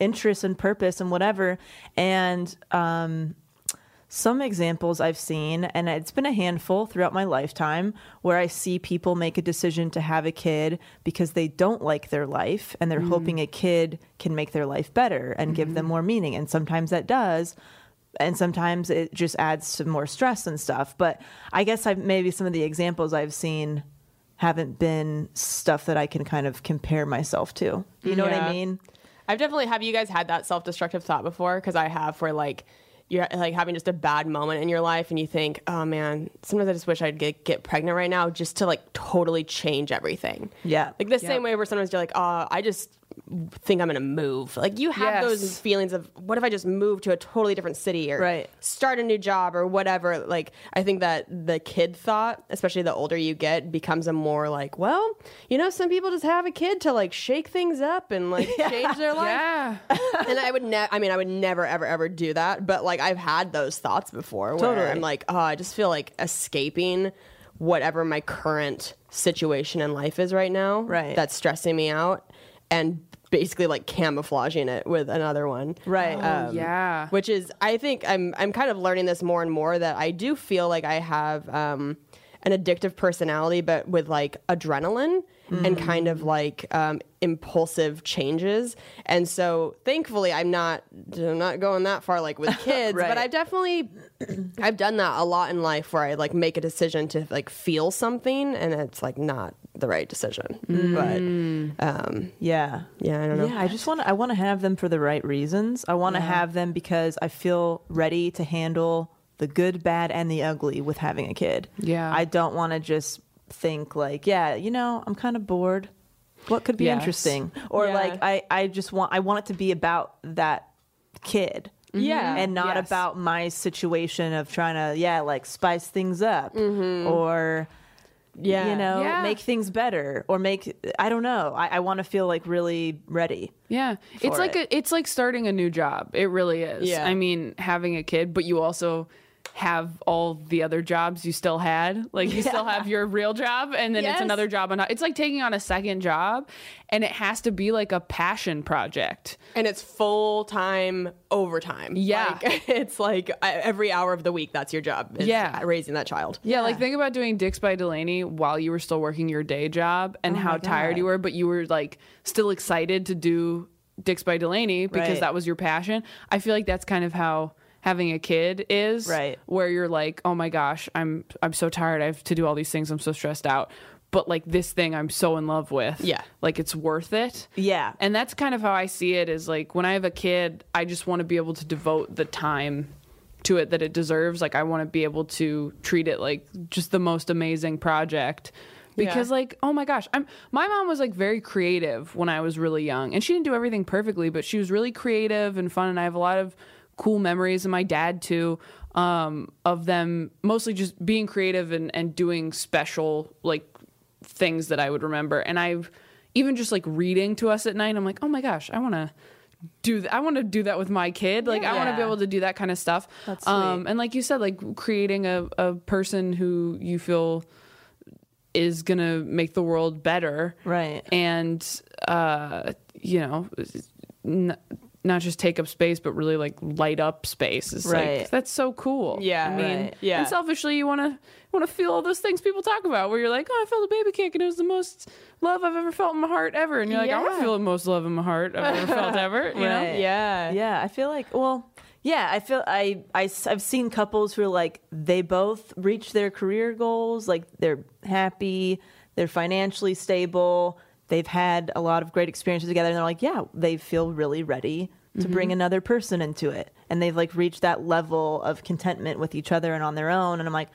interests and purpose and whatever. And um, some examples I've seen, and it's been a handful throughout my lifetime, where I see people make a decision to have a kid because they don't like their life and they're hoping a kid can make their life better and give them more meaning. And sometimes that does. and sometimes it just adds to more stress and stuff. But I guess I've maybe some of the examples I've seen haven't been stuff that I can kind of compare myself to. You know what I mean? I've definitely have you guys had that self-destructive thought before? Because I have, where like you're like having just a bad moment in your life, and you think, oh man, sometimes I just wish I'd get get pregnant right now, just to like totally change everything. Yeah. like the same way where sometimes you're like, oh, I just think I'm gonna move. Like you have Yes. those feelings of what if I just move to a totally different city or Right. start a new job or whatever. Like I think that the kid thought, especially the older you get, becomes a more like, well, you know, some people just have a kid to like shake things up and like *laughs* change their life Yeah. *laughs* and I would never. I mean, I would never, ever, ever do that. But like, I've had those thoughts before, where Totally. I'm like, oh, I just feel like escaping whatever my current situation in life is right now. Right. That's stressing me out, and basically like camouflaging it with another one. Right. Um, yeah. Which is, I think, I'm I'm kind of learning this more and more that I do feel like I have um, an addictive personality, but with like adrenaline and kind of like um, impulsive changes. And so, thankfully, I'm not I'm not going that far like with *laughs* kids, Right. but I've definitely I've done that a lot in life where I like make a decision to like feel something, and it's like not the right decision. But um, Yeah. yeah, I don't know. Yeah, I just want I want to have them for the right reasons. I want to have them because I feel ready to handle the good, bad and the ugly with having a kid. Yeah. I don't want to just think like, yeah, you know, I'm kind of bored. What could be Yes. interesting? Or Yeah. like I I just want I want it to be about that kid. Mm-hmm. Yeah, And not yes. about my situation of trying to yeah, like spice things up mm-hmm. or Yeah. you know, Yeah. make things better or make I don't know. I, I want to feel like really ready. Yeah, it's like it. a, it's like starting a new job. It really is. Yeah. I mean, having a kid, but you also have all the other jobs you still had. Like you still have your real job, and then Yes. it's another job. On it's like taking on a second job, and it has to be like a passion project. and it's full time overtime. Yeah. Like, *laughs* it's like uh, every hour of the week that's your job. is Yeah. raising that child. Yeah, like think about doing Dicks by Delanie while you were still working your day job and how tired you were, but you were like still excited to do Dicks by Delanie because Right. that was your passion. I feel like that's kind of how having a kid is. Right. Where you're like, oh my gosh, I'm I'm so tired. I have to do all these things. I'm so stressed out. But like this thing I'm so in love with. Yeah. Like it's worth it. Yeah. And that's kind of how I see it is like when I have a kid, I just want to be able to devote the time to it that it deserves. Like I want to be able to treat it like just the most amazing project. Because Yeah. like, oh my gosh, I'm my mom was like very creative when I was really young. And she didn't do everything perfectly, but she was really creative and fun and I have a lot of cool memories and my dad too um of them mostly just being creative and and doing special like things that I would remember. And I've even just like reading to us at night, I'm like, oh my gosh, I want to do that. I want to do that with my kid. Like, I want to be able to do that kind of stuff. That's Um, sweet. and like you said, like creating a, a person who you feel is going to make the world better. Right. And, uh, you know, n- not just take up space, but really like light up space. Is Right. like, that's so cool. Yeah. I mean, Right. Yeah. and selfishly, you want to want to feel all those things people talk about, where you're like, oh, I felt a baby kick, and it was the most love I've ever felt in my heart ever, and you're like, I want to feel the most love in my heart I've ever felt *laughs* ever. You know? Yeah. Yeah, I feel like well, yeah, I feel I, I, I have seen couples who are like they both reach their career goals, like they're happy, they're financially stable, they've had a lot of great experiences together, and they're like, yeah, they feel really ready to mm-hmm. bring another person into it, and they've like reached that level of contentment with each other and on their own, and I'm like,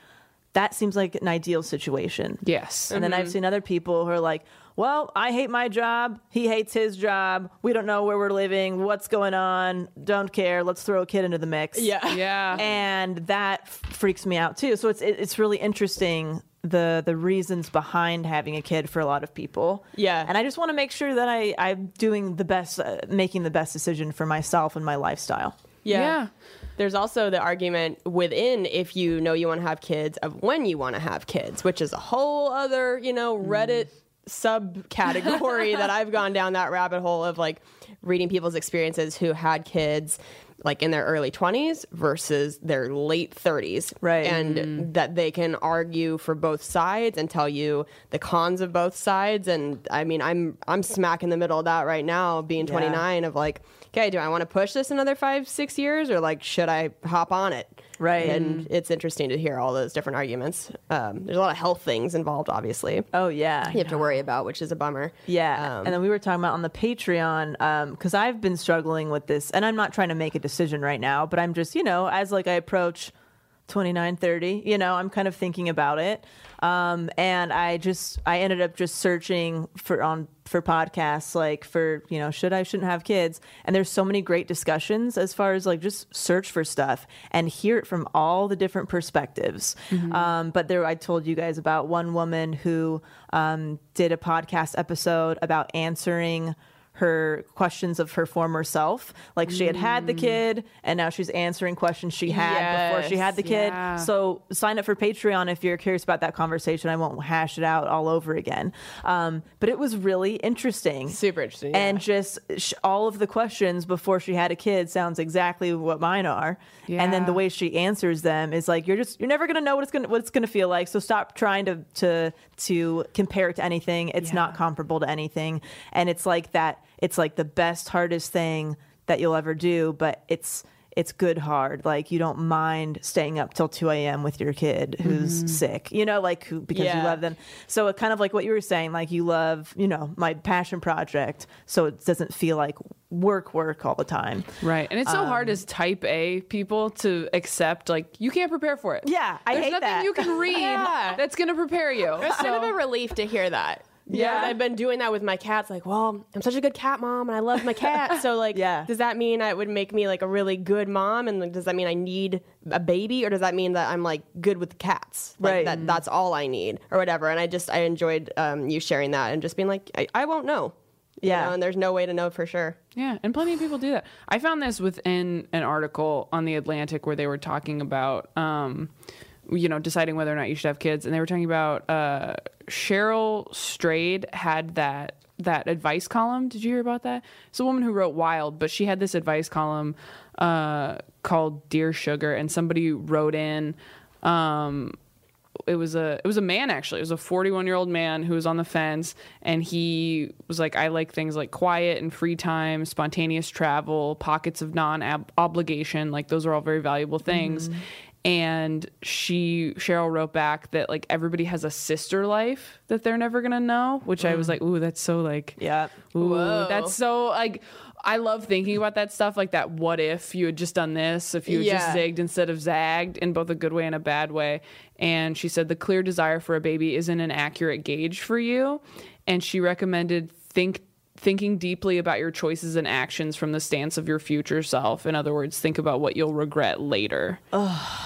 that seems like an ideal situation. Yes. And then I've mm-hmm. seen other people who are like, well, I hate my job. He hates his job. We don't know where we're living. What's going on? Don't care. Let's throw a kid into the mix. Yeah. Yeah. And that f- freaks me out too. So it's it's really interesting the the reasons behind having a kid for a lot of people. Yeah. And I just want to make sure that I I'm doing the best, uh, making the best decision for myself and my lifestyle. Yeah. Yeah. There's also the argument within if you know you want to have kids of when you want to have kids, which is a whole other, you know, Reddit subcategory that I've gone down that rabbit hole of like reading people's experiences who had kids. Like in their early 20s versus their late 30s. Right. And mm-hmm. that they can argue for both sides and tell you the cons of both sides. And I mean, I'm I'm smack in the middle of that right now, being 29, of like, okay, do I want to push this another five, six years or like, should I hop on it? Right. And it's interesting to hear all those different arguments. Um, there's a lot of health things involved, obviously. Oh yeah, You have to worry about, which is a bummer. Yeah, Um, and then we were talking about on the Patreon because I've been struggling with this, and I'm not trying to make a decision right now, but I'm just you know as like I approach 29, 30, you know, I'm kind of thinking about it, um, and I just I ended up just searching for on for podcasts like for you know should I shouldn't have kids, and there's so many great discussions as far as like just search for stuff and hear it from all the different perspectives. Um, but there, I told you guys about one woman who um, did a podcast episode about answering her questions of her former self. Like she had had the kid and now she's answering questions she had before she had the kid. yeah. So sign up for Patreon if you're curious about that conversation. I won't hash it out all over again. Um, but it was really interesting. Super interesting. And just sh- all of the questions before she had a kid sounds exactly what mine are. And then the way she answers them is like you're just you're never gonna know what it's gonna what it's gonna feel like. So stop trying to to to compare it to anything. It's not comparable to anything. And it's like that. It's like the best hardest thing that you'll ever do, but it's it's good hard. Like you don't mind staying up till two a.m. with your kid who's sick. You know, like who because you love them. So it kind of like what you were saying. Like you love you know my passion project, so it doesn't feel like work work all the time. Right. And it's so hard Um, as type A people to accept, like, you can't prepare for it. Yeah, I There's hate nothing that. you can *laughs* read Yeah. that's going to prepare you. It's kind of a relief to hear that. Yeah. I've been doing that with my cats. Like, well, I'm such a good cat mom, and I love my cat. So, *laughs* like, Yeah. does that mean it would make me like a really good mom? And like, does that mean I need a baby, or does that mean that I'm like good with cats? Like, Right. That that's all I need, or whatever. And I just I enjoyed um, you sharing that and just being like, I, I won't know. You Yeah. know, and there's no way to know for sure. Yeah, and plenty of people do that. I found this within an article on the Atlantic where they were talking about, um, you know, deciding whether or not you should have kids, and they were talking about uh, Cheryl Strayed had that that advice column. Did you hear about that? It's a woman who wrote Wild, but she had this advice column uh, called Dear Sugar, and somebody wrote in. Um, it was a it was a man actually. It was a 41 year old man who was on the fence, and he was like, "I like things like quiet and free time, spontaneous travel, pockets of non obligation. Like those are all very valuable things." And she Cheryl wrote back that like everybody has a sister life that they're never gonna know, which I was mm. like, "Ooh, that's so like Yeah. Ooh, that's so like I love thinking about that stuff like that what if you had just done this if you had just Yeah. zigged instead of zagged in both a good way and a bad way and she said the clear desire for a baby isn't an accurate gauge for you and she recommended think thinking deeply about your choices and actions from the stance of your future self in other words think about what you'll regret later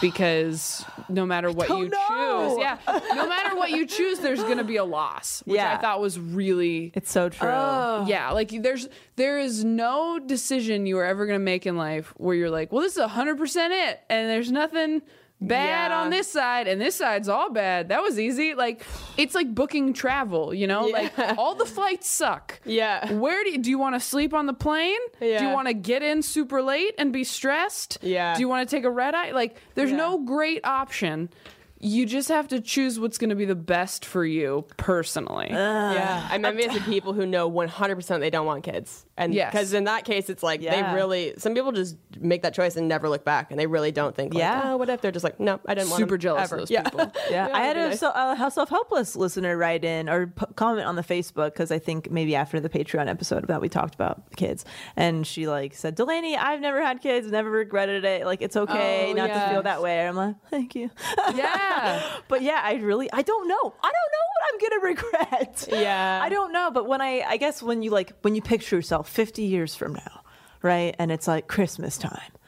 because no matter what you know. choose yeah no matter what you choose there's going to be a loss which Yeah. i thought was really It's so true. yeah, like there's there is no decision you are ever gonna make in life where you're like, well, this is hundred percent it, and there's nothing bad Yeah. on this side, and this side's all bad. That was easy. Like it's like booking travel, you know, like all the flights suck. Yeah. Where do you, do you want to sleep on the plane? yeah. Do you want to get in super late and be stressed? Yeah. Do you want to take a red eye? Like there's Yeah. no great option. You just have to choose what's going to be the best for you personally. yeah, I'm envious of people who know 100% they don't want kids. And Yes. because in that case, it's like Yeah. they really, some people just make that choice and never look back, and they really don't think, like, Yeah. oh, what if they're just like, no, I didn't want Super jealous ever. of those yeah. people. *laughs* Yeah, I had a, nice. so, a self helpless listener write in or p- comment on the Facebook because I think maybe after the Patreon episode that we talked about kids, and she like said, Delanie, I've never had kids, never regretted it. Like it's okay Oh, not to feel that way. I'm like, thank you. Yeah. *laughs* but yeah, I really, I don't know. I don't know what I'm gonna regret. Yeah. I don't know. But when I, I guess when you like when you picture yourself 50 years from now, right, and it's like Christmas time, oh,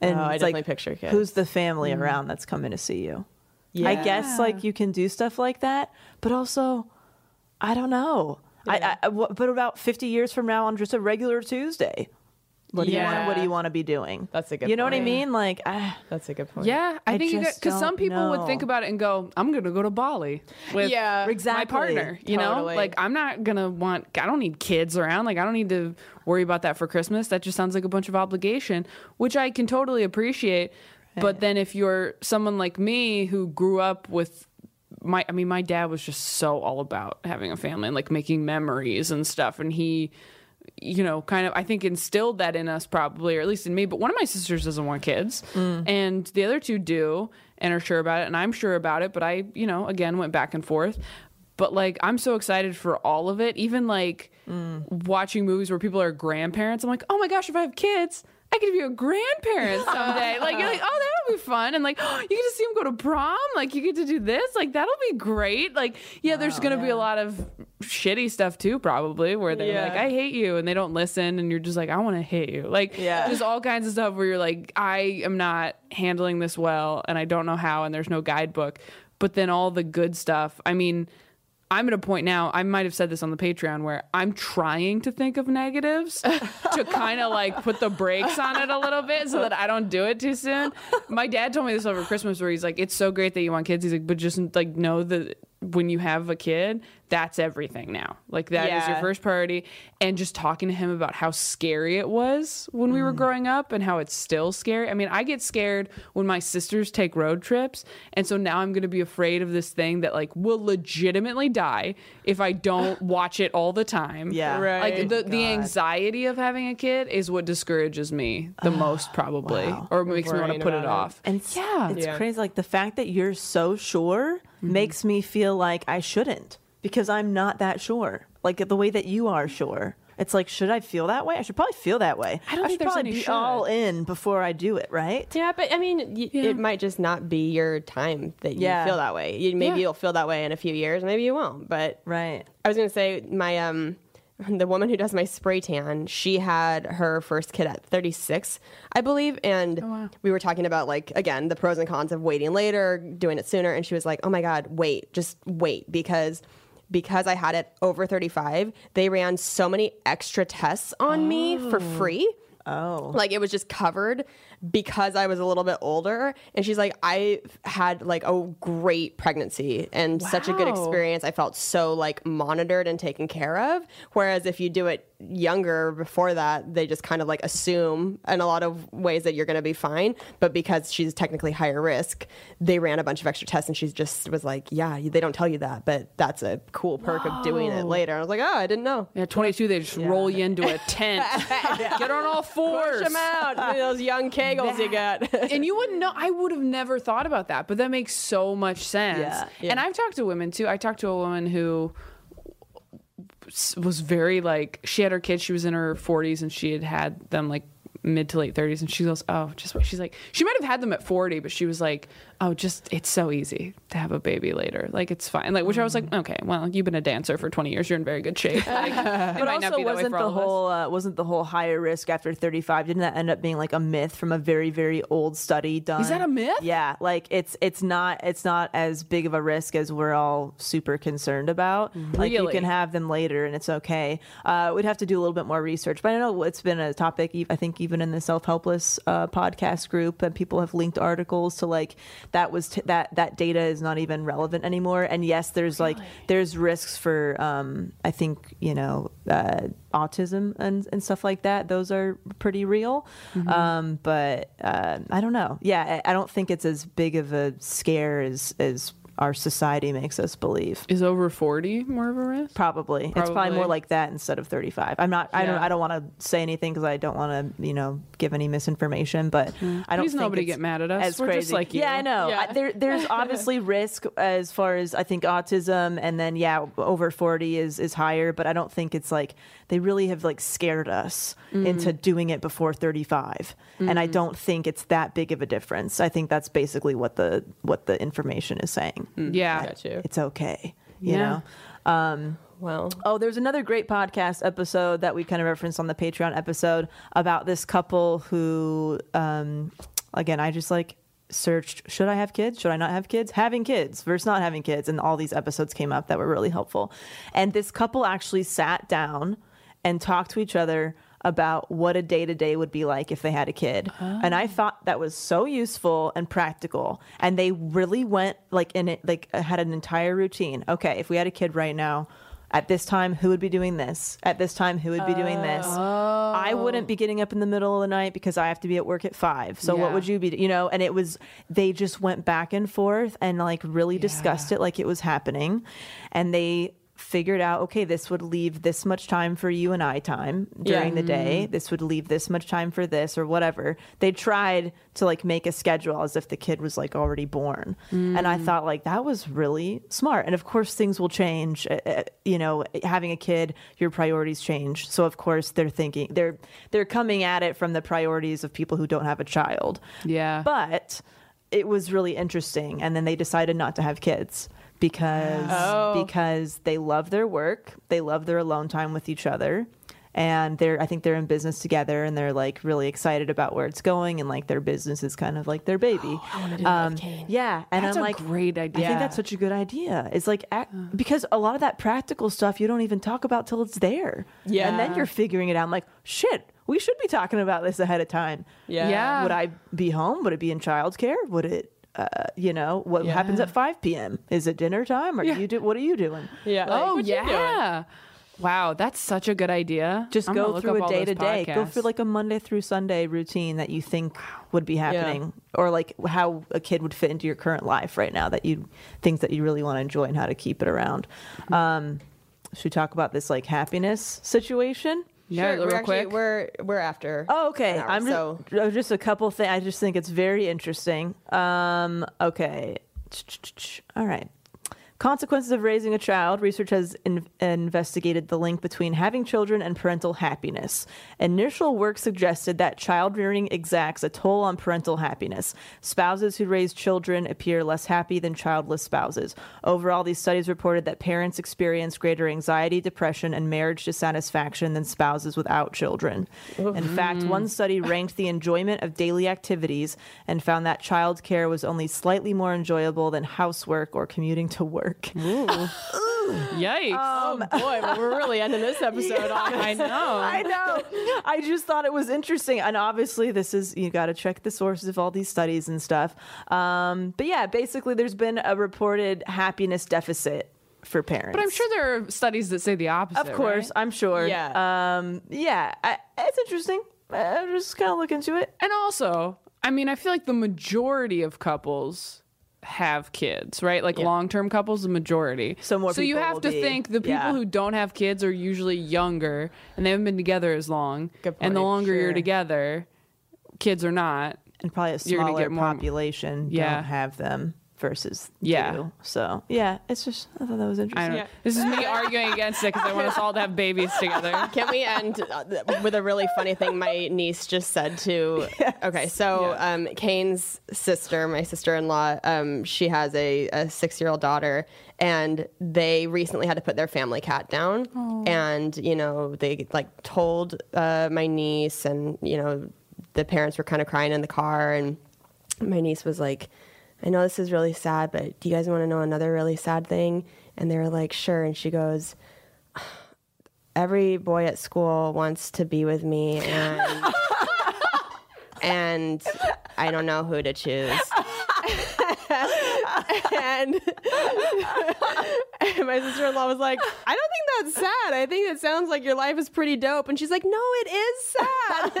and Oh, I it's definitely like, picture kids. who's the family mm-hmm. around that's coming to see you? I guess like you can do stuff like that, but also, I don't know. I, I, I- what- but about 50 years from now on just a regular Tuesday, What do you Yeah. want? What do you want to be doing? That's a good point. You know what I point. mean? Like, ah, That's a good point. Yeah, I, I think you just because some don't people would think about it and go, "I'm gonna go to Bali with Yeah, my exactly. partner." You know, Totally. like I'm not gonna want. I don't need kids around. Like I don't need to worry about that for Christmas. That just sounds like a bunch of obligation, which I can totally appreciate. But then if you're someone like me who grew up with my I mean my dad was just so all about having a family and like making memories and stuff and he you know kind of I think instilled that in us probably or at least in me but one of my sisters doesn't want kids. Mm. And the other two do and are sure about it and I'm sure about it but I you know again went back and forth. But like I'm so excited for all of it. Even like mm. watching movies where people are grandparents I'm like oh my gosh if I have kids I could be a grandparent someday. like you're like, oh, that'll be fun, and like *gasps* you get to see them go to prom. Like you get to do this. Like that'll be great. Like yeah, there's gonna be a lot of shitty stuff too, probably where they're Yeah. like, I hate you, and they don't listen, and you're just like, I want to hate you. Like Yeah. just all kinds of stuff where you're like, I am not handling this well, and I don't know how, and there's no guidebook. But then all the good stuff. I mean. I'm at a point now, I might have said this on the Patreon, where I'm trying to think of negatives to kind of like put the brakes on it a little bit so that I don't do it too soon. My dad told me this over Christmas where he's like, it's so great that you want kids. He's like, but just like know that when you have a kid, that's everything now. Like that is your first priority. And just talking to him about how scary it was when we were mm. growing up and how it's still scary. I mean, I get scared when my sisters take road trips. And so now I'm going to be afraid of this thing that like will legitimately die if I don't *laughs* watch it all the time. Yeah. Right. Like the, the anxiety of having a kid is what discourages me the most probably or makes me want to put it it. off. and it's- yeah. it's Yeah. crazy. Like the fact that you're so sure mm-hmm. makes me feel like I shouldn't because I'm not that sure. Like the way that you are sure. It's like, should I feel that way? I should probably feel that way. I don't think should there's probably any be should. all in before I do it, right? Yeah, but I mean, y- it might just not be your time that you Yeah. feel that way. You, maybe Yeah. you'll feel that way in a few years, maybe you won't. But Right. I was gonna say my um *laughs* the woman who does my spray tan, she had her first kid at 36, I believe, and we were talking about like again the pros and cons of waiting later, doing it sooner, and she was like, "Oh my god, wait, just wait because." Because I had it over 35, they ran so many extra tests on me for oh. free. Oh. Like it was just covered because I was a little bit older. And she's like, I had like a great pregnancy and such a good experience. I felt so like monitored and taken care of. Whereas if you do it younger before that, they just kind of like assume in a lot of ways that you're going to be fine. But because she's technically higher risk, they ran a bunch of extra tests and she just was like, yeah, they don't tell you that, but that's a cool perk of doing it later. I was like, oh, I didn't know. Yeah, 22, they just roll you into a tent. *laughs* Get on all fours. Push them out. Those young *laughs* kegels you got. *laughs* and you wouldn't know. I would have never thought about that, but that makes so much sense. Yeah. Yeah. And I've talked to women too. I talked to a woman who was very like she had her kids. She was in her 40s and she had had them like mid to late 30s and she goes oh just wait." she's like she might have had them at 40 but she was like oh just it's so easy to have a baby later like it's fine like which i was like okay well you've been a dancer for 20 years you're in very good shape *laughs* like, it But might not also, be that way wasn't the all of us. whole uh, wasn't the whole higher risk after 35? Didn't that end up being like a myth from a very very old study done? Is that a myth? Yeah, like it's it's not it's not as big of a risk as we're all super concerned about. Like you can have them later and it's okay. Uh, we'd have to do a little bit more research, but I know it's been a topic. I think even in the self helpless uh, podcast group, and people have linked articles to like that was t- that that data is not even relevant anymore. And yes, there's like there's risks for um, I think you know uh, autism and and stuff like that. Those are pretty real. Um, but uh, I don't know. Yeah, I, I don't think it's as big of a scare as as our society makes us believe. is over 40 more of a risk Probably. It's probably Probably. more like that instead of 35. I'm not I don't I don't want to say anything cuz I don't want to, you know, give any misinformation, but I don't Please think nobody it's get mad at us. As We're just crazy. like you. Yeah, I know. Yeah. I- there there's *laughs* obviously risk as far as I think autism and then yeah, over 40 is is higher, but I don't think it's like they really have like scared us Mm. into doing it before 35. And I don't think it's that big of a difference. I think that's basically what the what the information is saying. Yeah Got you. It's okay, you Yeah. know. Um Well, Oh, there's another great podcast episode that we kind of referenced on the Patreon episode about this couple who, um, again, I just like searched, should I have kids? Should I not have kids? Having kids versus not having kids. And all these episodes came up that were really helpful. And this couple actually sat down and talked to each other about what a day to day would be like if they had a kid. And I oh. thought that was so useful and practical. And they really went like in it, like had an entire routine. Okay, if we had a kid right now, at this time, who would be doing this? At this time, who would be doing this? I oh. wouldn't be getting up in the middle of the night because I have to be at work at five. So what would you be? You know, and it was they just went back and forth and like really discussed it like it was happening, and they figured out okay this would leave this much time for you and i time during the day. This would leave this much time for this or whatever. They tried to like make a schedule as if the kid was like already born. And i thought like that was really smart. And of course things will change. Uh, uh, you know having a kid your priorities change. So of course they're thinking they're they're coming at it from the priorities of people who don't have a child. Yeah. but it was really interesting. And then they decided not to have kids because because they love their work they love their alone time with each other and they're i think they're in business together and they're like really excited about where it's going and like their business is kind of like their baby *gasps* um, yeah and That's i'm a like great idea. i think that's such a good idea it's like because a lot of that practical stuff you don't even talk about till it's there Yeah. and then you're figuring it out I'm like shit we should be talking about this ahead of time Yeah. Yeah. would I be home? Would it be in childcare? Would it, uh, you know, what happens at 5 p.m.? Is it dinner time? Or you do, what are you doing? Yeah. oh What you doing? yeah. Wow, that's such a good idea. Just I'm go through a day to those day. Go podcasts. through like a Monday through Sunday routine that you think would be happening, or like how a kid would fit into your current life right now. That you things that you really want to enjoy and how to keep it around. Um, should we talk about this like happiness situation? Yeah, Sure, we're real actually, quick. we're we're after. Oh, okay. hour, I'm just, so uh, just a couple things. I just think it's very interesting. Um, okay. All right. Consequences of raising a child. Research has in- investigated the link between having children and parental happiness. Initial work suggested that child rearing exacts a toll on parental happiness. Spouses who raise children appear less happy than childless spouses. Overall, these studies reported that parents experience greater anxiety, depression, and marriage dissatisfaction than spouses without children. In fact, one study ranked the enjoyment of daily activities and found that childcare was only slightly more enjoyable than housework or commuting to work. *laughs* Yikes. oh boy, but we're really ending this *laughs* episode on. I know. I know. I just thought it was interesting. And obviously, this is, you got to check the sources of all these studies and stuff. Um, but yeah, basically, there's been a reported happiness deficit for parents. But I'm sure there are studies that say the opposite. Of course, right? I'm sure. Yeah. Um, yeah, I, it's interesting. Uh, just kind of look into it. And also, I mean, I feel like the majority of couples have kids, right? Like long-term couples, the majority. So more So you have to be- think the people yeah. who don't have kids are usually younger and they haven't been together as long. And the longer you're together, kids or not, And probably a smaller get more- population Yeah. don't have them versus Yeah. do. So yeah, it's just I thought that was interesting. don't. This is me arguing against it because I want us all to have babies together. *laughs* Can we end uh, with a really funny thing my niece just said to? Okay, so um, Kane's sister, my sister-in-law, um, she has a, a six-year-old daughter, and they recently had to put their family cat down, and you know they like told uh, my niece, and you know the parents were kind of crying in the car, and my niece was like. I know this is really sad, but do you guys want to know another really sad thing? And they were like, sure. And she goes, ah, every boy at school wants to be with me and *laughs* and I don't know who to choose. *laughs* and, and my sister-in-law was like, I don't think that's sad. I think it sounds like your life is pretty dope. And she's like, No, it is sad.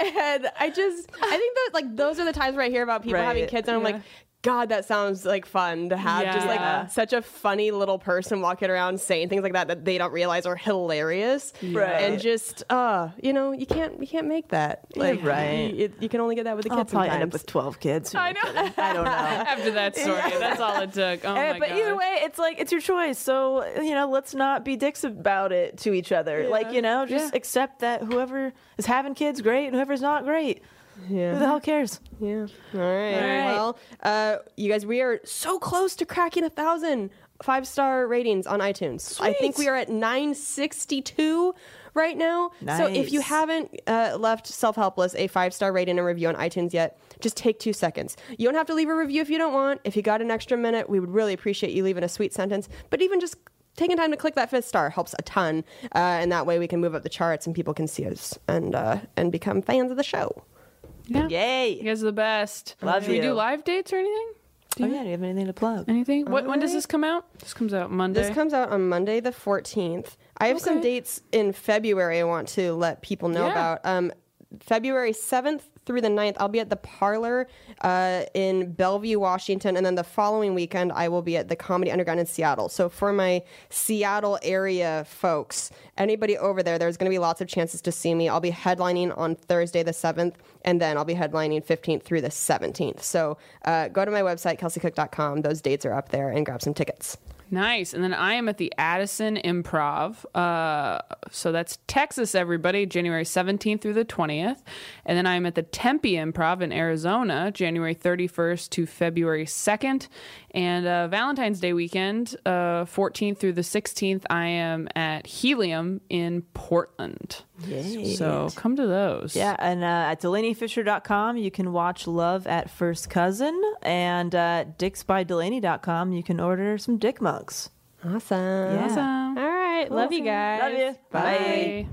*laughs* and I just I think that like those are the times where I hear about people having kids and I'm like, God, that sounds like fun to have just Yeah. like such a funny little person walking around saying things like that that they don't realize are hilarious. Right. And just uh, you know, you can't you can't make that. Like right. You, you can only get that with the kids. I'll kids probably sometimes. end up with twelve kids. I know. I don't know. *laughs* After that story, that's all it took. Oh Eh, my but God. either way, it's like it's your choice. So you know, let's not be dicks about it to each other. Like you know, just Yeah. accept that whoever is having kids, great, and whoever's not, great. Who the hell cares? Yeah. All right. right. Well, uh, you guys, we are so close to cracking a thousand five star ratings on iTunes. Sweet. I think we are at 962 right now. Nice. So if you haven't uh, left Self Helpless a five star rating and review on iTunes yet, just take two seconds. You don't have to leave a review if you don't want. If you got an extra minute, we would really appreciate you leaving a sweet sentence. But even just taking time to click that fifth star helps a ton, uh, and that way we can move up the charts and people can see us and uh, and become fans of the show. Yeah. Yay. You guys are the best. Love Should we do live dates or anything? Oh, yeah. Do you have anything to plug? Anything? What, when does this come out? This comes out Monday. This comes out on Monday the 14th. I have some Okay. dates in February I want to let people know Yeah. about. Um, February 7th through the 9th, I'll be at the Parlor uh, in Bellevue, Washington. And then the following weekend, I will be at the Comedy Underground in Seattle. So for my Seattle area folks, anybody over there, there's going to be lots of chances to see me. I'll be headlining on Thursday the 7th, and then I'll be headlining 15th through the 17th. So uh, go to my website, kelseycook.com. Those dates are up there and grab some tickets. Nice. And then I am at the Addison Improv. Uh, so that's Texas, everybody, January 17th through the 20th. And then I'm at the Tempe Improv in Arizona, January 31st to February 2nd. And uh, Valentine's Day weekend, uh, 14th through the 16th, I am at Helium in Portland. So come to those. Yeah, and uh, at DelanieFischer.com, you can watch Love at First Cousin. And uh, DicksByDelanie.com, you can order some dick mugs. Awesome. Yeah. Awesome. All right. Love you guys. Love you. Bye.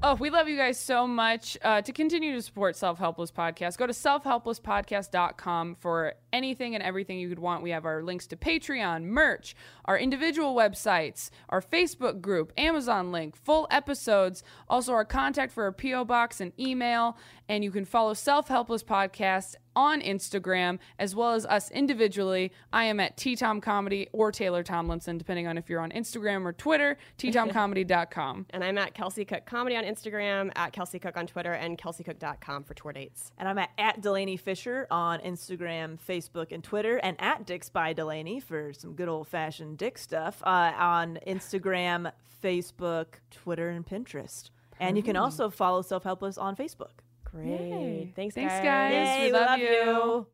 Oh, we love you guys so much. Uh, to continue to support Self Helpless Podcast, go to selfhelplesspodcast.com for anything and everything you could want. We have our links to Patreon, merch, our individual websites, our Facebook group, Amazon link, full episodes, also our contact for our P.O. box and email. And you can follow Self Helpless Podcast on Instagram as well as us individually. I am at T Tom Comedy or Taylor Tomlinson, depending on if you're on Instagram or Twitter, ttomcomedy.com. *laughs* And I'm at Kelsey Cook Comedy on Instagram, at Kelsey Cook on Twitter, and kelseycook.com for tour dates. And I'm at, at Delanie Fischer on Instagram, Facebook, Facebook and Twitter, and at Dicks by Delanie for some good old fashioned Dick stuff uh, on Instagram, Facebook, Twitter, and Pinterest. Perfect. And you can also follow Self Helpless on Facebook. Great. Yay. Thanks, Thanks, guys. guys. Yay, we, love, love you. you.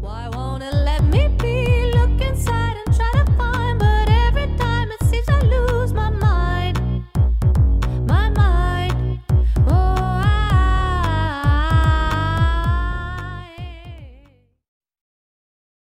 Why won't it let me be? Look inside and try to find, but every time it seems I lose my mind.